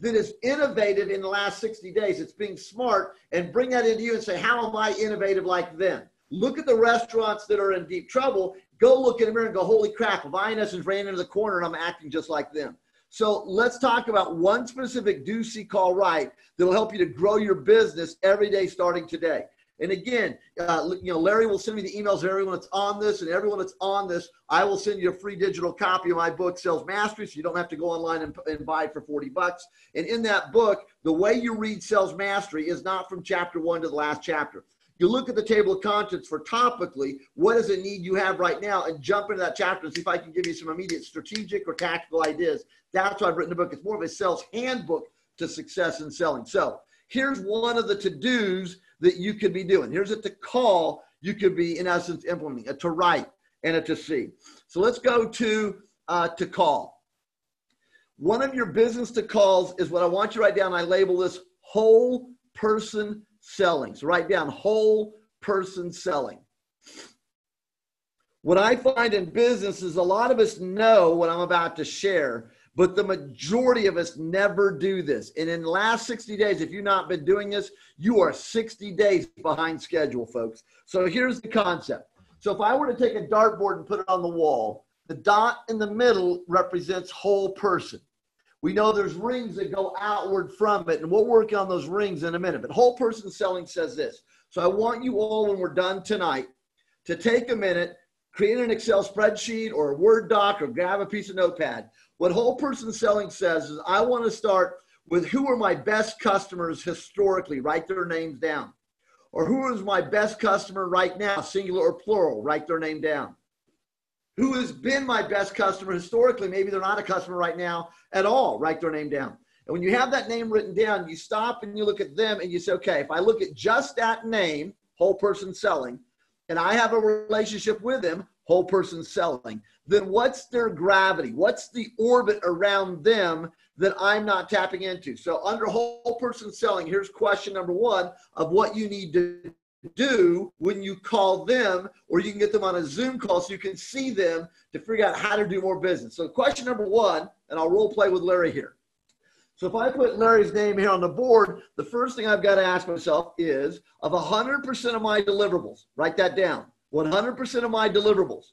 that is innovative in the last 60 days. It's being smart and bring that into you and say, how am I innovative like them? Look at the restaurants that are in deep trouble. Go look in the mirror and go, holy crap, essence ran into the corner and I'm acting just like them. So let's talk about one specific do see call write that'll help you to grow your business every day starting today. And again, uh, you know, Larry will send me the emails of everyone that's on this, and everyone that's on this, I will send you a free digital copy of my book, Sales Mastery, so you don't have to go online and, and buy it for 40 bucks. And in that book, the way you read Sales Mastery is not from chapter one to the last chapter. You look at the table of contents for topically, what is a need you have right now, and jump into that chapter and see if I can give you some immediate strategic or tactical ideas. That's why I've written the book. It's more of a sales handbook to success in selling. So here's one of the to-dos that you could be doing. Here's a to call you could be, in essence, implementing, a to write and a to see. So let's go to uh, to call. One of your business to calls is what I want you to write down. I label this whole person selling. So write down whole person selling. What I find in business is a lot of us know what I'm about to share, but the majority of us never do this. And in the last 60 days, if you've not been doing this, you are 60 days behind schedule, folks. So here's the concept. So if I were to take a dartboard and put it on the wall, the dot in the middle represents whole person. We know there's rings that go outward from it, and we'll work on those rings in a minute. But whole person selling says this. So I want you all, when we're done tonight, to take a minute, create an Excel spreadsheet or a Word doc or grab a piece of notepad. What whole person selling says is I want to start with who are my best customers historically, write their names down. Or who is my best customer right now, singular or plural, write their name down. Who has been my best customer historically, maybe they're not a customer right now at all, write their name down. And when you have that name written down, you stop and you look at them and you say, okay, if I look at just that name, whole person selling, and I have a relationship with them, whole person selling, then what's their gravity? What's the orbit around them that I'm not tapping into? So, under whole person selling, here's question number one of what you need to do when you call them, or you can get them on a Zoom call so you can see them to figure out how to do more business. So, question number one, and I'll role play with Larry here. So, if I put Larry's name here on the board, the first thing I've got to ask myself is of 100% of my deliverables, write that down 100% of my deliverables,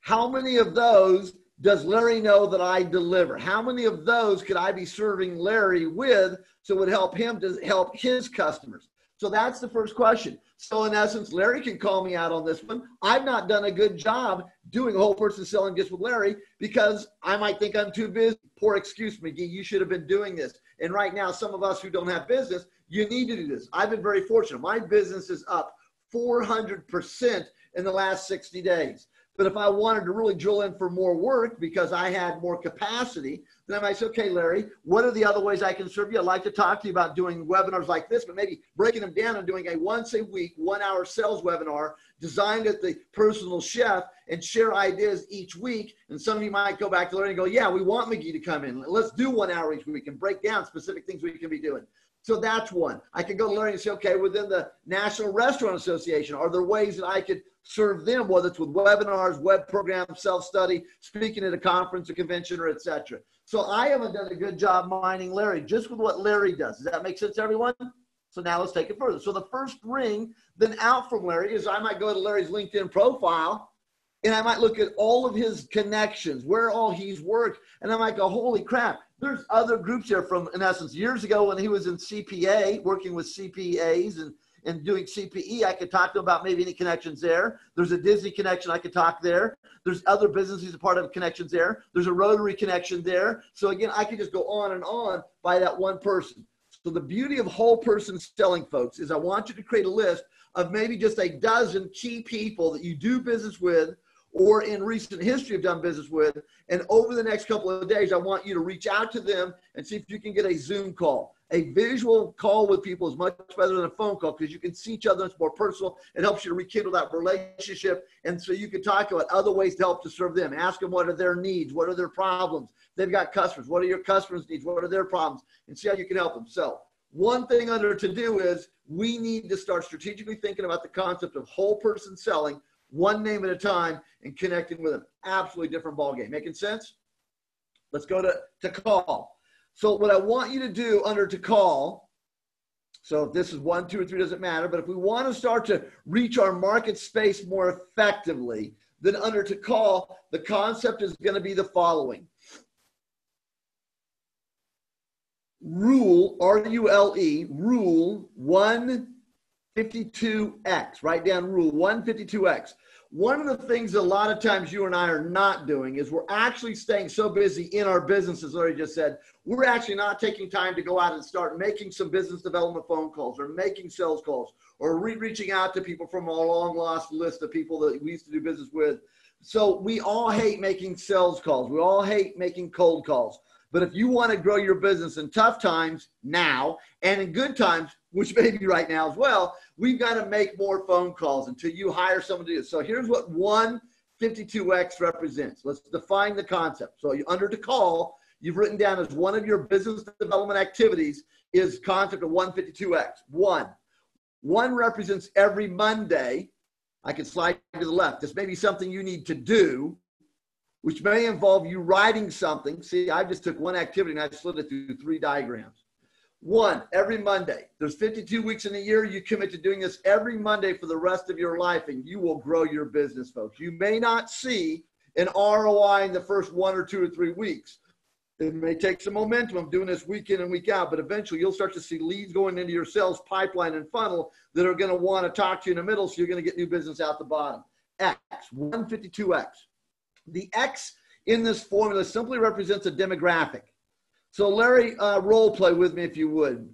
how many of those does Larry know that I deliver? How many of those could I be serving Larry with so it would help him to help his customers? So that's the first question. So in essence, Larry can call me out on this one. I've not done a good job doing whole person selling just with Larry because I might think I'm too busy. Poor excuse, Magee. You should have been doing this. And right now, some of us who don't have business, you need to do this. I've been very fortunate. My business is up 400% in the last 60 days. But if I wanted to really drill in for more work because I had more capacity, then I might say, okay, Larry, what are the other ways I can serve you? I'd like to talk to you about doing webinars like this, but maybe breaking them down and doing a once a week, one hour sales webinar designed at the personal chef and share ideas each week. And some of you might go back to Larry and go, yeah, we want Magee to come in. Let's do one hour each week and break down specific things we can be doing. So that's one. I could go to Larry and say, okay, within the National Restaurant Association, are there ways that I could serve them, whether it's with webinars, web programs, self-study, speaking at a conference, a convention, or etc. So I haven't done a good job mining Larry, just with what Larry does. Does that make sense, everyone? So now let's take it further. So the first ring then out from Larry is I might go to Larry's LinkedIn profile and I might look at all of his connections, where all he's worked, and I might go, holy crap, there's other groups here from, in essence, years ago when he was in CPA, working with CPAs and and doing CPE, I could talk to him about maybe any connections there. There's a Disney connection I could talk there. There's other businesses a part of connections there. There's a Rotary connection there. So again, I could just go on and on by that one person. So the beauty of whole person selling, folks, is I want you to create a list of maybe just a dozen key people that you do business with or in recent history have done business with. And over the next couple of days, I want you to reach out to them and see if you can get a Zoom call a visual call with people is much better than a phone call because you can see each other. It's more personal. It helps you to rekindle that relationship. And so you can talk about other ways to help to serve them. Ask them what are their needs? What are their problems? They've got customers. What are your customers' needs? What are their problems? And see how you can help them. So one thing under to do is we need to start strategically thinking about the concept of whole person selling one name at a time and connecting with an absolutely different ball game. Making sense? Let's go to to call. So what I want you to do under to call, so if this is one, two, or three doesn't matter, but if we want to start to reach our market space more effectively, then under to call, the concept is going to be the following. Rule, R-U-L-E, rule one 52x, write down rule one, 52x. One of the things a lot of times you and I are not doing is we're actually staying so busy in our business, as Larry just said, we're actually not taking time to go out and start making some business development phone calls or making sales calls or re- reaching out to people from our long lost list of people that we used to do business with. So we all hate making sales calls. We all hate making cold calls. But if you want to grow your business in tough times now and in good times, which may be right now as well, we've got to make more phone calls until you hire someone to do it. So here's what 152X represents. Let's define the concept. So under the call, you've written down as one of your business development activities is concept of 152X. One, one represents every Monday. I can slide to the left. This may be something you need to do which may involve you writing something. See, I just took one activity and I slid it through three diagrams. One, every Monday. There's 52 weeks in a year. You commit to doing this every Monday for the rest of your life, and you will grow your business, folks. You may not see an ROI in the first one or two or three weeks. It may take some momentum of doing this week in and week out, but eventually you'll start to see leads going into your sales pipeline and funnel that are going to want to talk to you in the middle, so you're going to get new business out the bottom. X, 152X. The X in this formula simply represents a demographic. So, Larry, uh, role play with me if you would.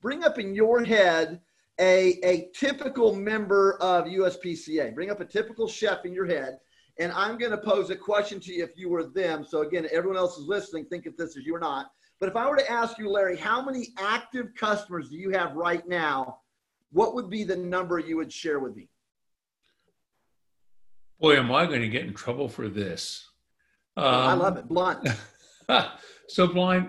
Bring up in your head a, a typical member of USPCA. Bring up a typical chef in your head. And I'm going to pose a question to you if you were them. So, again, everyone else is listening, think if this is you or not. But if I were to ask you, Larry, how many active customers do you have right now? What would be the number you would share with me? Boy, am I going to get in trouble for this. Um, I love it. Blunt. <laughs> so blind,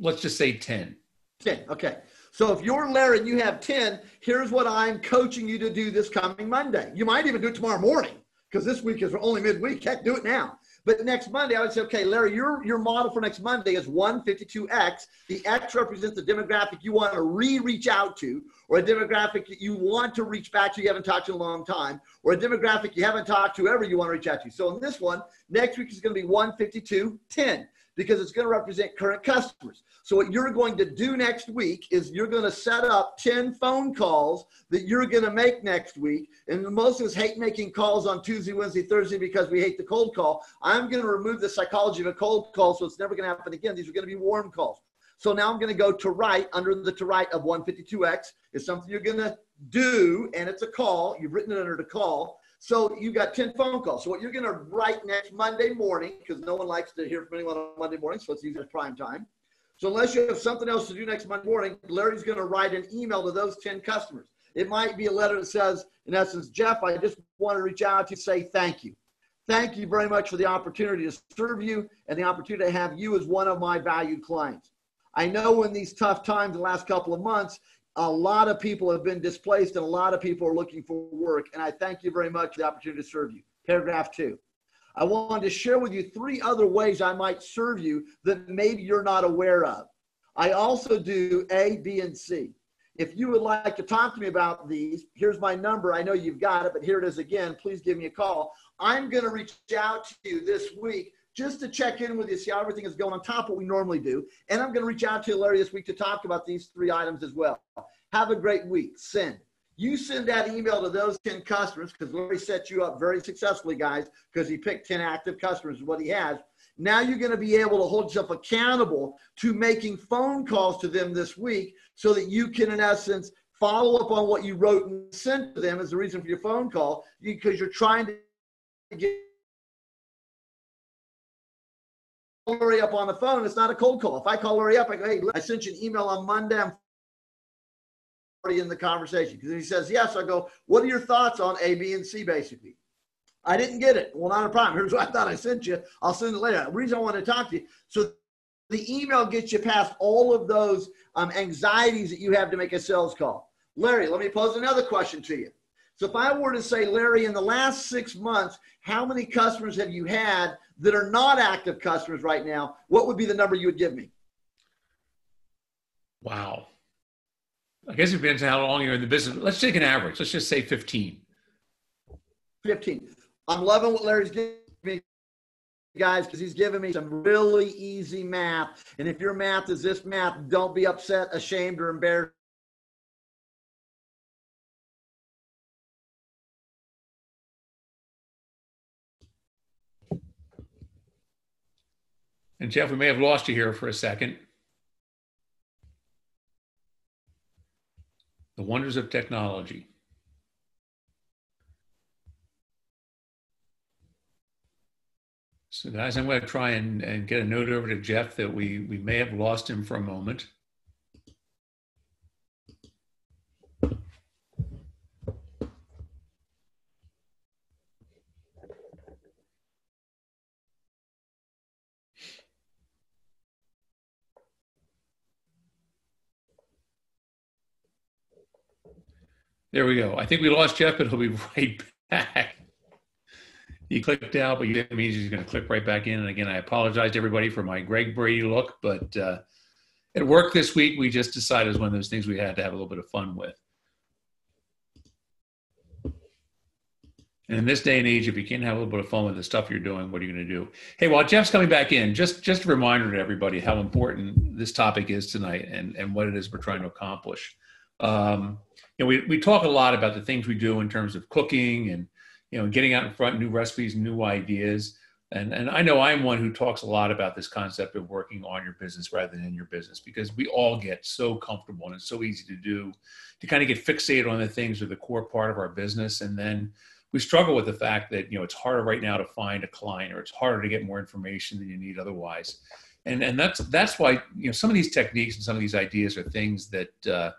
let's just say 10. 10. Okay. So if you're Larry and you have 10, here's what I'm coaching you to do this coming Monday. You might even do it tomorrow morning because this week is only midweek. Heck, do it now. But next Monday, I would say, okay, Larry, your, your model for next Monday is 152X. The X represents the demographic you want to re reach out to, or a demographic you want to reach back to you haven't talked to in a long time, or a demographic you haven't talked to ever you want to reach out to. So in this one, next week is going to be 15210 because it's going to represent current customers. So what you're going to do next week is you're going to set up 10 phone calls that you're going to make next week. And most of us hate making calls on Tuesday, Wednesday, Thursday because we hate the cold call. I'm going to remove the psychology of a cold call so it's never going to happen again. These are going to be warm calls. So now I'm going to go to write under the to write of 152X is something you're going to do and it's a call. You've written it under the call. So you got 10 phone calls. So what you're going to write next Monday morning, because no one likes to hear from anyone on Monday morning, so let's use it as prime time. So unless you have something else to do next Monday morning, Larry's going to write an email to those 10 customers. It might be a letter that says, in essence, Jeff, I just want to reach out to say thank you. Thank you very much for the opportunity to serve you and the opportunity to have you as one of my valued clients. I know in these tough times, the last couple of months, a lot of people have been displaced and a lot of people are looking for work. And I thank you very much for the opportunity to serve you. Paragraph two. I wanted to share with you three other ways I might serve you that maybe you're not aware of. I also do A, B, and C. If you would like to talk to me about these, here's my number. I know you've got it, but here it is again. Please give me a call. I'm going to reach out to you this week just to check in with you, see how everything is going on top of what we normally do. And I'm going to reach out to you, Larry, this week to talk about these three items as well. Have a great week. Send. You send that email to those 10 customers because Larry set you up very successfully, guys, because he picked 10 active customers, is what he has. Now you're going to be able to hold yourself accountable to making phone calls to them this week so that you can, in essence, follow up on what you wrote and sent to them as the reason for your phone call because you're trying to get Larry up on the phone. It's not a cold call. If I call Larry up, I go, hey, I sent you an email on Monday. I'm already in the conversation. Because he says, yes, I go, what are your thoughts on A, B, and C, basically? I didn't get it. Well, not a problem. Here's what I thought I sent you. I'll send it later. The reason I want to talk to you. So the email gets you past all of those um, anxieties that you have to make a sales call. Larry, let me pose another question to you. So if I were to say, Larry, in the last six months, how many customers have you had that are not active customers right now, what would be the number you would give me? Wow. I guess it depends on how long you're in the business. Let's take an average. Let's just say 15. 15. I'm loving what Larry's giving me guys, because he's giving me some really easy math. And if your math is this math, don't be upset, ashamed, or embarrassed. And Jeff, we may have lost you here for a second. The wonders of technology. So guys, I'm going to try and, and get a note over to Jeff that we, we may have lost him for a moment. There we go. I think we lost Jeff, but he'll be <laughs> right back. He clicked out, but that means he's going to click right back in. And again, I apologize to everybody for my Greg Brady look, but uh, at work this week, we just decided it was one of those things we had to have a little bit of fun with. And in this day and age, if you can't have a little bit of fun with the stuff you're doing, what are you going to do? Hey, while Jeff's coming back in, just just a reminder to everybody how important this topic is tonight and, and what it is we're trying to accomplish. Um, you know, we, we talk a lot about the things we do in terms of cooking and you know, getting out in front, new recipes, new ideas. And, and I know I'm one who talks a lot about this concept of working on your business rather than in your business because we all get so comfortable and it's so easy to do to kind of get fixated on the things that are the core part of our business. And then we struggle with the fact that, you know, it's harder right now to find a client or it's harder to get more information than you need otherwise. And, and that's, that's why, you know, some of these techniques and some of these ideas are things that, uh,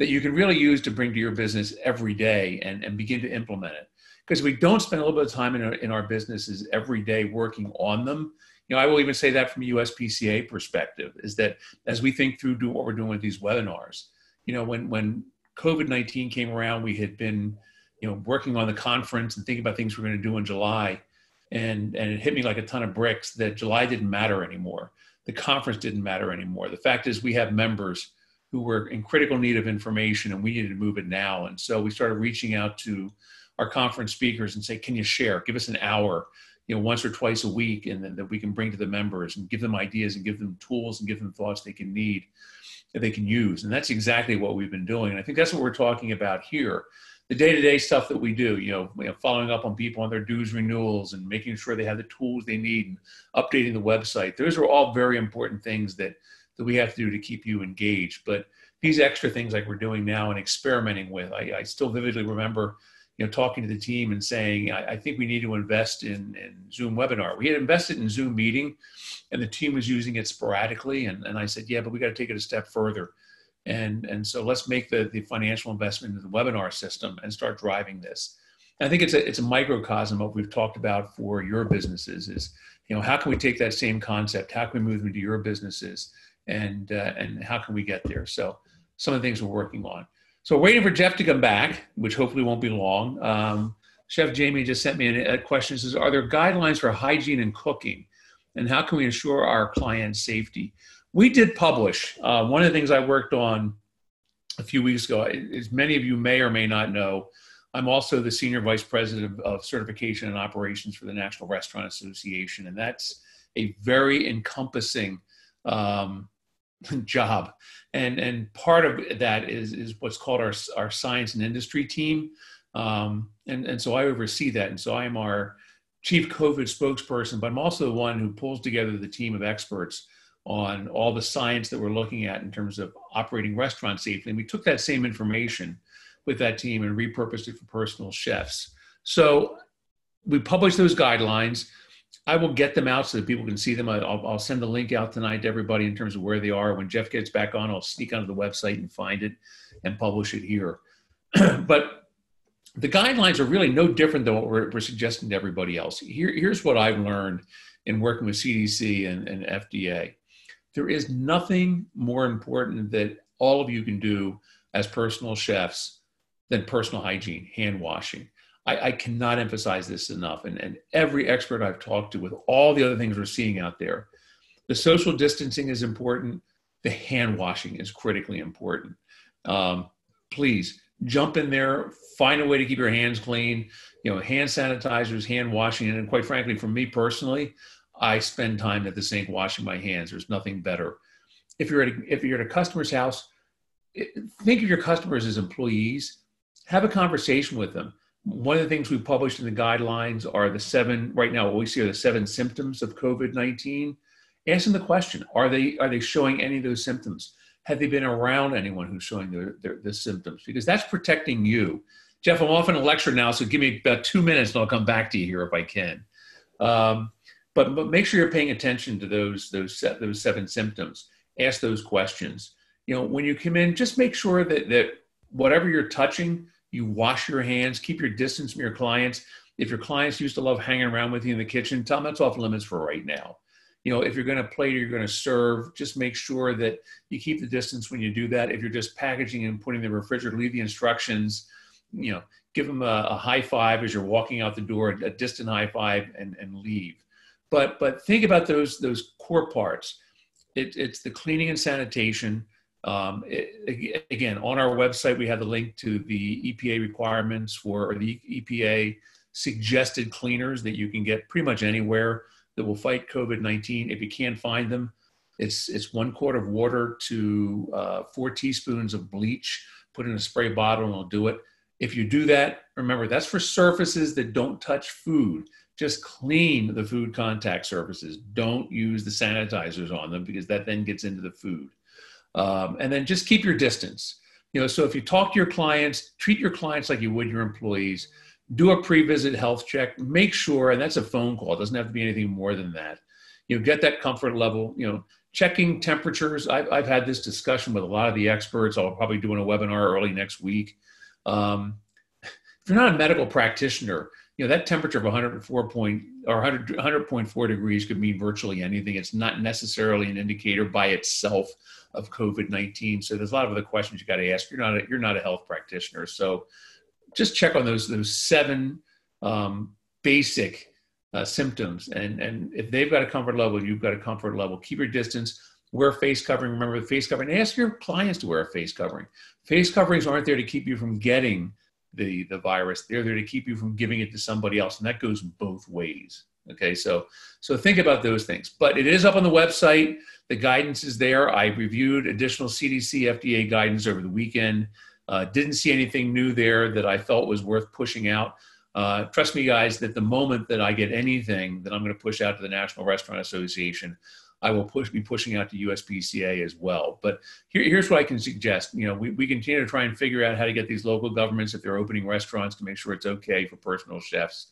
that you can really use to bring to your business every day and, and begin to implement it. Because we don't spend a little bit of time in our, in our businesses every day working on them. You know i will even say that from a uspca perspective is that as we think through do what we're doing with these webinars you know when when covid-19 came around we had been you know working on the conference and thinking about things we're going to do in july and and it hit me like a ton of bricks that july didn't matter anymore. The conference didn't matter anymore. The fact is we have members who were in critical need of information and we needed to move it now and so we started reaching out to our conference speakers and say, can you share? Give us an hour, you know, once or twice a week, and then that we can bring to the members and give them ideas and give them tools and give them thoughts they can need, that they can use. And that's exactly what we've been doing. And I think that's what we're talking about here. The day-to-day stuff that we do, you know, you know, following up on people on their dues renewals and making sure they have the tools they need and updating the website. Those are all very important things that that we have to do to keep you engaged. But these extra things like we're doing now and experimenting with, I, I still vividly remember you know, talking to the team and saying, I, I think we need to invest in, in, Zoom webinar. We had invested in Zoom meeting and the team was using it sporadically. And, and I said, yeah, but we got to take it a step further. And, and so let's make the, the financial investment in the webinar system and start driving this. I think it's a, it's a microcosm of what we've talked about for your businesses is, you know, how can we take that same concept? How can we move into your businesses? And, uh, and how can we get there? So some of the things we're working on. So waiting for Jeff to come back, which hopefully won't be long. Um, Chef Jamie just sent me a question. Says, "Are there guidelines for hygiene and cooking, and how can we ensure our clients' safety?" We did publish. Uh, one of the things I worked on a few weeks ago, as many of you may or may not know, I'm also the senior vice president of certification and operations for the National Restaurant Association, and that's a very encompassing um, <laughs> job. And and part of that is is what's called our our science and industry team. Um, and and so i oversee that. And so i am our chief covid spokesperson but i'm also the one who pulls together the team of experts on all the science that we're looking at in terms of operating restaurants safely. And we took that same information with that team and repurposed it for personal chefs. So we published those guidelines I will get them out so that people can see them. I'll, I'll, send the link out tonight to everybody in terms of where they are. When Jeff gets back on, I'll sneak onto the website and find it and publish it here. <clears throat> but the guidelines are really no different than what we're, we're suggesting to everybody else. Here, here's what I've learned in working with CDC and, and FDA. There is nothing more important that all of you can do as personal chefs than personal hygiene, hand washing. I, I cannot emphasize this enough. And, and every expert I've talked to with all the other things we're seeing out there, the social distancing is important. The hand washing is critically important. Um, please jump in there, find a way to keep your hands clean. You know, hand sanitizers, hand washing, and quite frankly, for me personally, I spend time at the sink washing my hands. There's nothing better. If you're at a, if you're at a customer's house, think of your customers as employees. Have a conversation with them. One of the things we published in the guidelines are the seven. Right now, what we see are the seven symptoms of COVID nineteen. Ask them the question: Are they are they showing any of those symptoms? Have they been around anyone who's showing their, their, the symptoms? Because that's protecting you. Jeff, I'm off in a lecture now, so give me about two minutes and I'll come back to you here if I can. Um, but, but make sure you're paying attention to those, those, those seven symptoms. Ask those questions. You know, when you come in, just make sure that, that whatever you're touching, you wash your hands, keep your distance from your clients. If your clients used to love hanging around with you in the kitchen, tell them that's off limits for right now you know, if you're going to plate or you're going to serve, just make sure that you keep the distance when you do that. If you're just packaging and putting in the refrigerator, leave the instructions, you know, give them a, a high five as you're walking out the door, a distant high five and, and leave. But, but think about those, those core parts. It, it's the cleaning and sanitation. Um, it, again, on our website, we have the link to the EPA requirements for, or the EPA suggested cleaners that you can get pretty much anywhere that will fight COVID 19. If you can't find them, it's, it's one quart of water to uh, four teaspoons of bleach, put in a spray bottle, and it'll do it. If you do that, remember that's for surfaces that don't touch food. Just clean the food contact surfaces. Don't use the sanitizers on them because that then gets into the food. Um, and then just keep your distance. You know, so if you talk to your clients, treat your clients like you would your employees. Do a pre-visit health check. Make sure and that's a phone call it doesn't have to be anything more than that. You know get that comfort level you know checking temperatures. I've, I've had this discussion with a lot of the experts. I'll probably do in a webinar early next week. Um, <laughs> if you're not a medical practitioner know that temperature of 104 point or 100 100.4 degrees could mean virtually anything it's not necessarily an indicator by itself of covid-19 so there's a lot of other questions you got to ask you're not a, you're not a health practitioner so just check on those those seven um, basic uh, symptoms, and and if they've got a comfort level, you've got a comfort level. Keep your distance. Wear face covering. Remember the face covering. And Ask your clients to wear a face covering. Face coverings aren't there to keep you from getting the the virus. They're there to keep you from giving it to somebody else, and that goes both ways. Okay, so so think about those things. But it is up on the website. The guidance is there. I reviewed additional CDC FDA guidance over the weekend. Uh, didn't see anything new there that I felt was worth pushing out. Uh, trust me, guys, that the moment that I get anything that I'm going to push out to the National Restaurant Association, I will push be pushing out to USPCA as well. But here, here's what I can suggest. You know, we, we continue to try and figure out how to get these local governments, if they're opening restaurants, to make sure it's okay for personal chefs.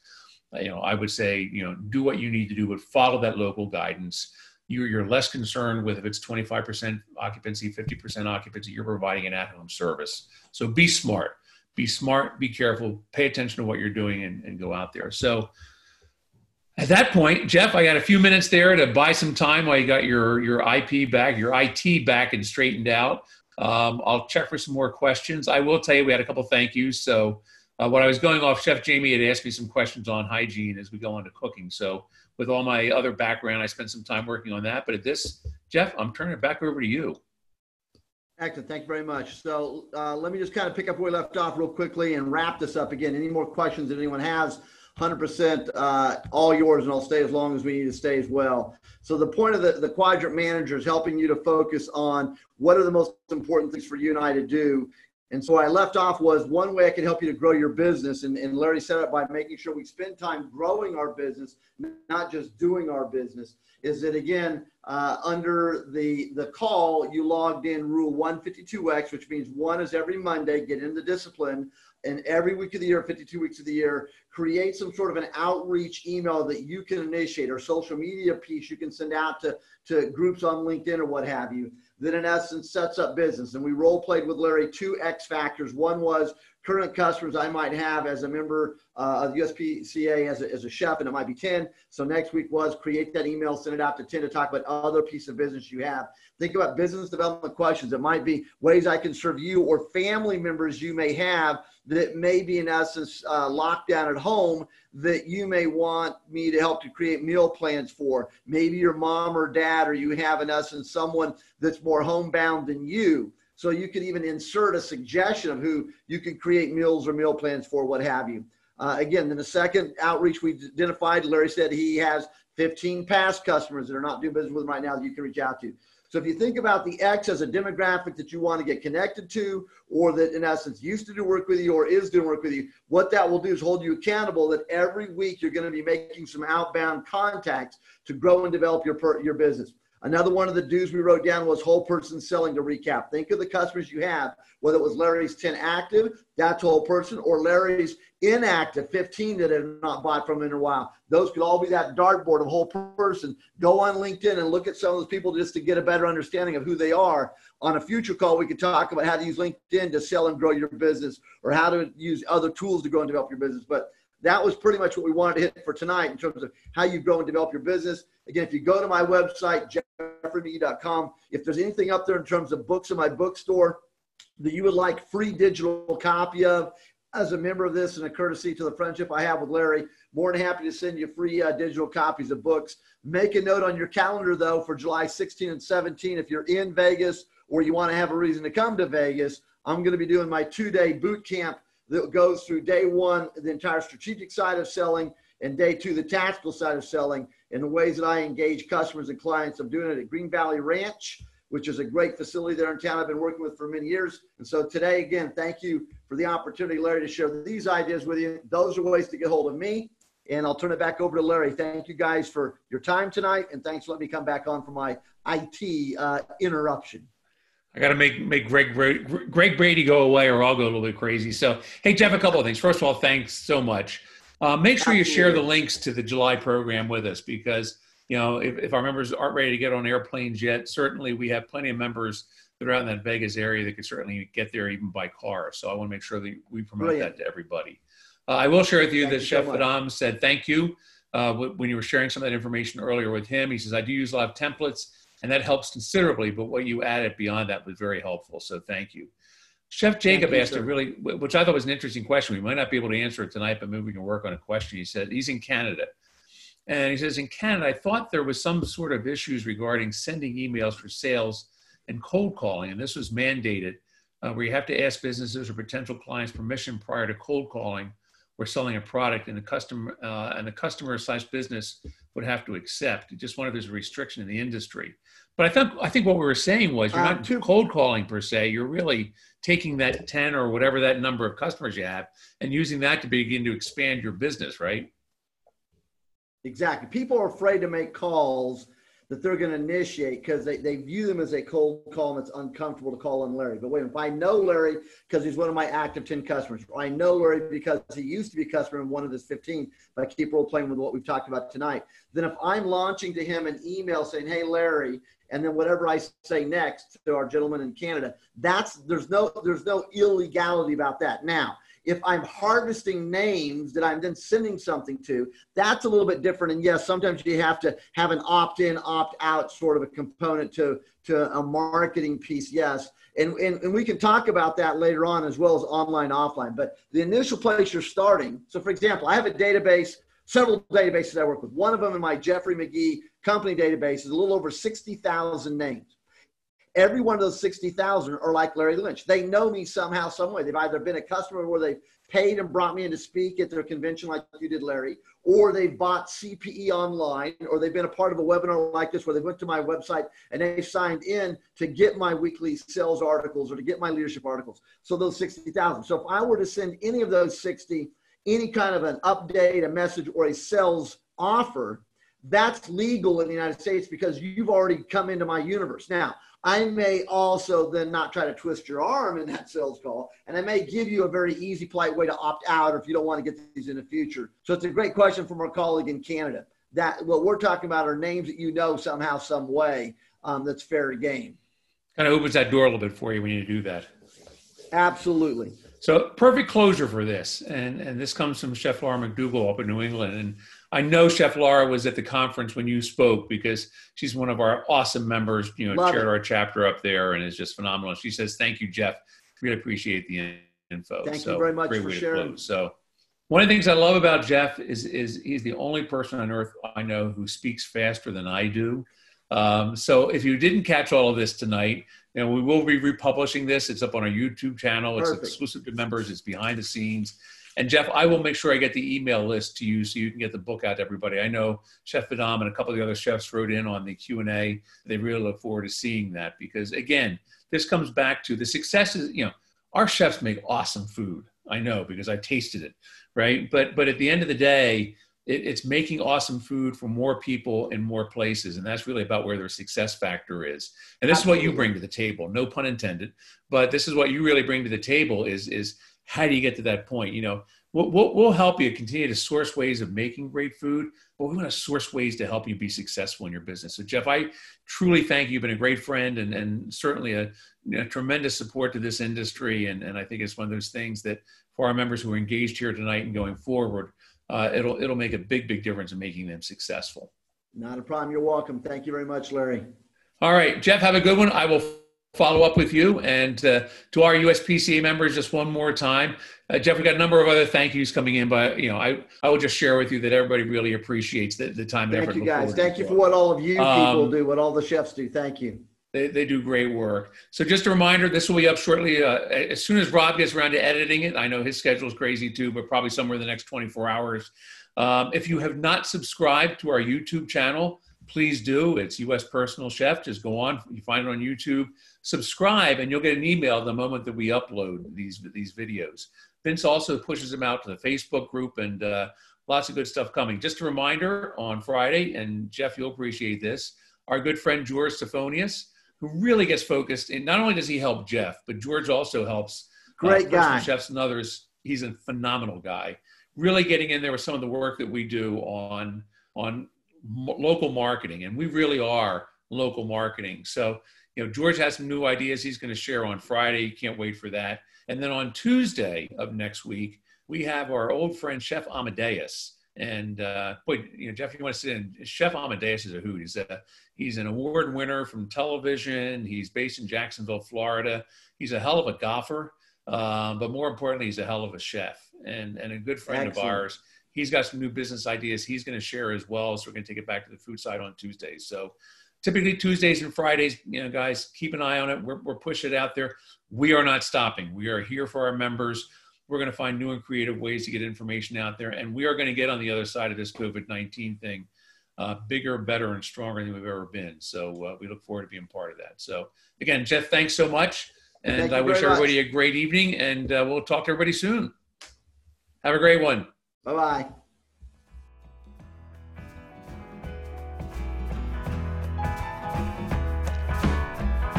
You know, I would say, you know, do what you need to do, but follow that local guidance you're, you're less concerned with if it's 25% occupancy, 50% occupancy, you're providing an at home service. So be smart, be smart, be careful, pay attention to what you're doing and, and go out there. So at that point, Jeff, I got a few minutes there to buy some time while you got your, your IP back, your IT back and straightened out. Um, I'll check for some more questions. I will tell you, we had a couple thank yous. So uh, when I was going off, Chef Jamie had asked me some questions on hygiene as we go on to cooking. So with all my other background, I spent some time working on that. But at this, Jeff, I'm turning it back over to you. Excellent. Thank you very much. So uh, let me just kind of pick up where we left off real quickly and wrap this up again. Any more questions that anyone has, 100% uh, all yours, and I'll stay as long as we need to stay as well. So the point of the, the quadrant manager is helping you to focus on what are the most important things for you and I to do and so I left off was one way I can help you to grow your business. And, and Larry set up by making sure we spend time growing our business, not just doing our business. Is that again, uh, under the, the call, you logged in rule 152X, which means one is every Monday, get in the discipline. And every week of the year, 52 weeks of the year, create some sort of an outreach email that you can initiate or social media piece you can send out to, to groups on LinkedIn or what have you that in essence sets up business. And we role played with Larry two X factors. One was current customers I might have as a member uh, of the USPCA as a, as a chef, and it might be 10. So next week was create that email, send it out to 10 to talk about other piece of business you have. Think about business development questions. It might be ways I can serve you or family members you may have that may be in essence uh, locked down at home that you may want me to help to create meal plans for. Maybe your mom or dad, or you have in essence someone that's more homebound than you. So you could even insert a suggestion of who you can create meals or meal plans for, what have you. Uh, again, then the second outreach we identified, Larry said he has 15 past customers that are not doing business with him right now that you can reach out to. So if you think about the X as a demographic that you want to get connected to, or that in essence used to do work with you or is doing work with you, what that will do is hold you accountable that every week you're going to be making some outbound contacts to grow and develop your, per, your business. Another one of the do's we wrote down was whole person selling to recap. Think of the customers you have, whether it was Larry's 10 active, that's whole person, or Larry's inactive 15 that have not bought from in a while. Those could all be that dartboard of whole person. Go on LinkedIn and look at some of those people just to get a better understanding of who they are. On a future call, we could talk about how to use LinkedIn to sell and grow your business or how to use other tools to grow and develop your business. But that was pretty much what we wanted to hit for tonight in terms of how you grow and develop your business. Again, if you go to my website, jeffreymagee.com, if there's anything up there in terms of books in my bookstore that you would like free digital copy of, as a member of this and a courtesy to the friendship I have with Larry, more than happy to send you free uh, digital copies of books. Make a note on your calendar, though, for July 16 and 17. If you're in Vegas or you want to have a reason to come to Vegas, I'm going to be doing my two day boot camp that goes through day one, the entire strategic side of selling, and day two, the tactical side of selling, and the ways that I engage customers and clients. I'm doing it at Green Valley Ranch, which is a great facility there in town I've been working with for many years. And so today, again, thank you for the opportunity, Larry, to share these ideas with you. Those are ways to get hold of me. And I'll turn it back over to Larry. Thank you guys for your time tonight. And thanks for letting me come back on for my IT uh, interruption. I got to make make Greg Brady, Greg Brady go away, or I'll go a little bit crazy. So, hey Jeff, a couple of things. First of all, thanks so much. Uh, make sure you share the links to the July program with us because you know if, if our members aren't ready to get on airplanes yet, certainly we have plenty of members that are out in that Vegas area that could certainly get there even by car. So I want to make sure that we promote Brilliant. that to everybody. Uh, I will share with you thank that you Chef so Adam said thank you uh, when you were sharing some of that information earlier with him. He says I do use a lot of templates and that helps considerably. But what you added beyond that was very helpful. So thank you. Chef Jacob you, asked sir. a really, which I thought was an interesting question. We might not be able to answer it tonight, but maybe we can work on a question. He said he's in Canada. And he says, in Canada, I thought there was some sort of issues regarding sending emails for sales and cold calling. And this was mandated uh, where you have to ask businesses or potential clients permission prior to cold calling or selling a product and the customer uh, and the customer slash business would have to accept. Just one of there's a restriction in the industry. But I think I think what we were saying was you're not um, cold calling per se. You're really taking that 10 or whatever that number of customers you have and using that to begin to expand your business, right? Exactly. People are afraid to make calls that they're going to initiate because they, they view them as a cold call and it's uncomfortable to call on Larry. But wait, if I know Larry because he's one of my active 10 customers, or I know Larry because he used to be a customer in one of his 15, but I keep role playing with what we've talked about tonight, then if I'm launching to him an email saying, hey, Larry, and then whatever I say next to our gentleman in Canada, that's there's no there's no illegality about that. Now, if I'm harvesting names that I'm then sending something to, that's a little bit different. And yes, sometimes you have to have an opt-in, opt-out sort of a component to, to a marketing piece. Yes. And, and, and we can talk about that later on as well as online, offline. But the initial place you're starting. So for example, I have a database, several databases I work with. One of them in my Jeffrey Magee company database is a little over 60,000 names. Every one of those 60,000 are like Larry Lynch. They know me somehow, some way. They've either been a customer where they've paid and brought me in to speak at their convention like you did, Larry, or they've bought CPE online, or they've been a part of a webinar like this where they went to my website and they signed in to get my weekly sales articles or to get my leadership articles. So those 60,000. So if I were to send any of those 60, any kind of an update, a message, or a sales offer, that's legal in the United States because you've already come into my universe. Now, I may also then not try to twist your arm in that sales call, and I may give you a very easy, polite way to opt out or if you don't want to get these in the future. So it's a great question from our colleague in Canada. That what we're talking about are names that you know somehow, some way um, that's fair game. Kind of opens that door a little bit for you when you do that. Absolutely. So perfect closure for this, and and this comes from Chef Laura McDougall up in New England, and I know Chef Laura was at the conference when you spoke because she's one of our awesome members, you know, Love chaired it. our chapter up there and is just phenomenal. She says, Thank you, Jeff. Really appreciate the info. Thank so, you very much for sharing. So one of the things I love about Jeff is is he's the only person on earth I know who speaks faster than I do. Um, so if you didn't catch all of this tonight, you know, we will be republishing this. It's up on our YouTube channel. It's Perfect. exclusive to members. It's behind the scenes. And Jeff, I will make sure I get the email list to you so you can get the book out to everybody. I know Chef Vidam and a couple of the other chefs wrote in on the Q and A. They really look forward to seeing that because again, this comes back to the success is you know our chefs make awesome food. I know because I tasted it, right? But but at the end of the day, it, it's making awesome food for more people in more places, and that's really about where their success factor is. And this is what you bring to the table. No pun intended, but this is what you really bring to the table. Is is how do you get to that point? You know, we'll, we'll, we'll help you continue to source ways of making great food, but we want to source ways to help you be successful in your business. So, Jeff, I truly thank you. You've been a great friend and, and certainly a, a tremendous support to this industry. And, and I think it's one of those things that for our members who are engaged here tonight and going forward, uh, it'll, it'll make a big, big difference in making them successful. Not a problem. You're welcome. Thank you very much, Larry. All right, Jeff, have a good one. I will follow up with you. And uh, to our USPCA members, just one more time, uh, Jeff, we got a number of other thank yous coming in, but you know, I, I will just share with you that everybody really appreciates the, the time and Thank effort. you, guys. Thank you for what all of you people Um, do, what all the chefs do. Thank you. They, they do great work. So just a reminder, this will be up shortly. Uh, as soon as Rob gets around to editing it, I know his schedule is crazy too, but probably somewhere in the next 24 hours. Um, if you have not subscribed to our YouTube channel, please do. It's U.S. Personal Chef. Just go on, you find it on YouTube, subscribe, and you'll get an email the moment that we upload these these videos. Vince also pushes them out to the Facebook group and uh, lots of good stuff coming. Just a reminder on Friday, and Jeff, you'll appreciate this. Our good friend George Stephonius, who really gets focused in not only does he help Jeff, but George also helps uh, Great personal guy. chefs and others. He's a phenomenal guy. Really getting in there with some of the work that we do on on local marketing, and we really are local marketing. So, you know, George has some new ideas he's going to share on Friday. Can't wait for that. And then on Tuesday of next week, we have our old friend Chef Amadeus. And uh, boy, you know, Jeff, you want to sit in? Chef Amadeus is a hoot. He's a he's an award winner from television. He's based in Jacksonville, Florida. He's a hell of a golfer, um, but more importantly, he's a hell of a chef and and a good friend Excellent. of ours. He's got some new business ideas he's going to share as well. So we're going to take it back to the food side on Tuesdays. So typically Tuesdays and Fridays, you know, guys, keep an eye on it. We're, we're pushing it out there. We are not stopping. We are here for our members. We're going to find new and creative ways to get information out there. And we are going to get on the other side of this COVID 19 thing uh, bigger, better, and stronger than we've ever been. So uh, we look forward to being part of that. So again, Jeff, thanks so much. And I wish very much. everybody a great evening. And uh, we'll talk to everybody soon. Have a great one. Bye bye.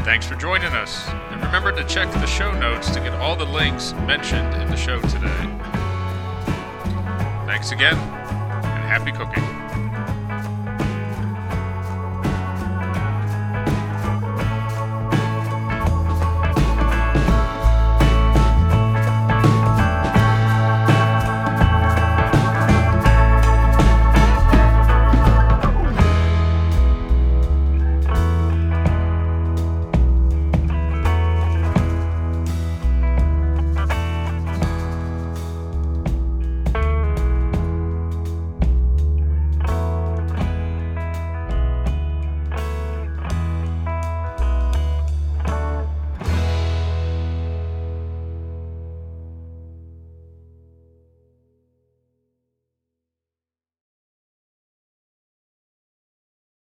Thanks for joining us. And remember to check the show notes to get all the links mentioned in the show today. Thanks again, and happy cooking.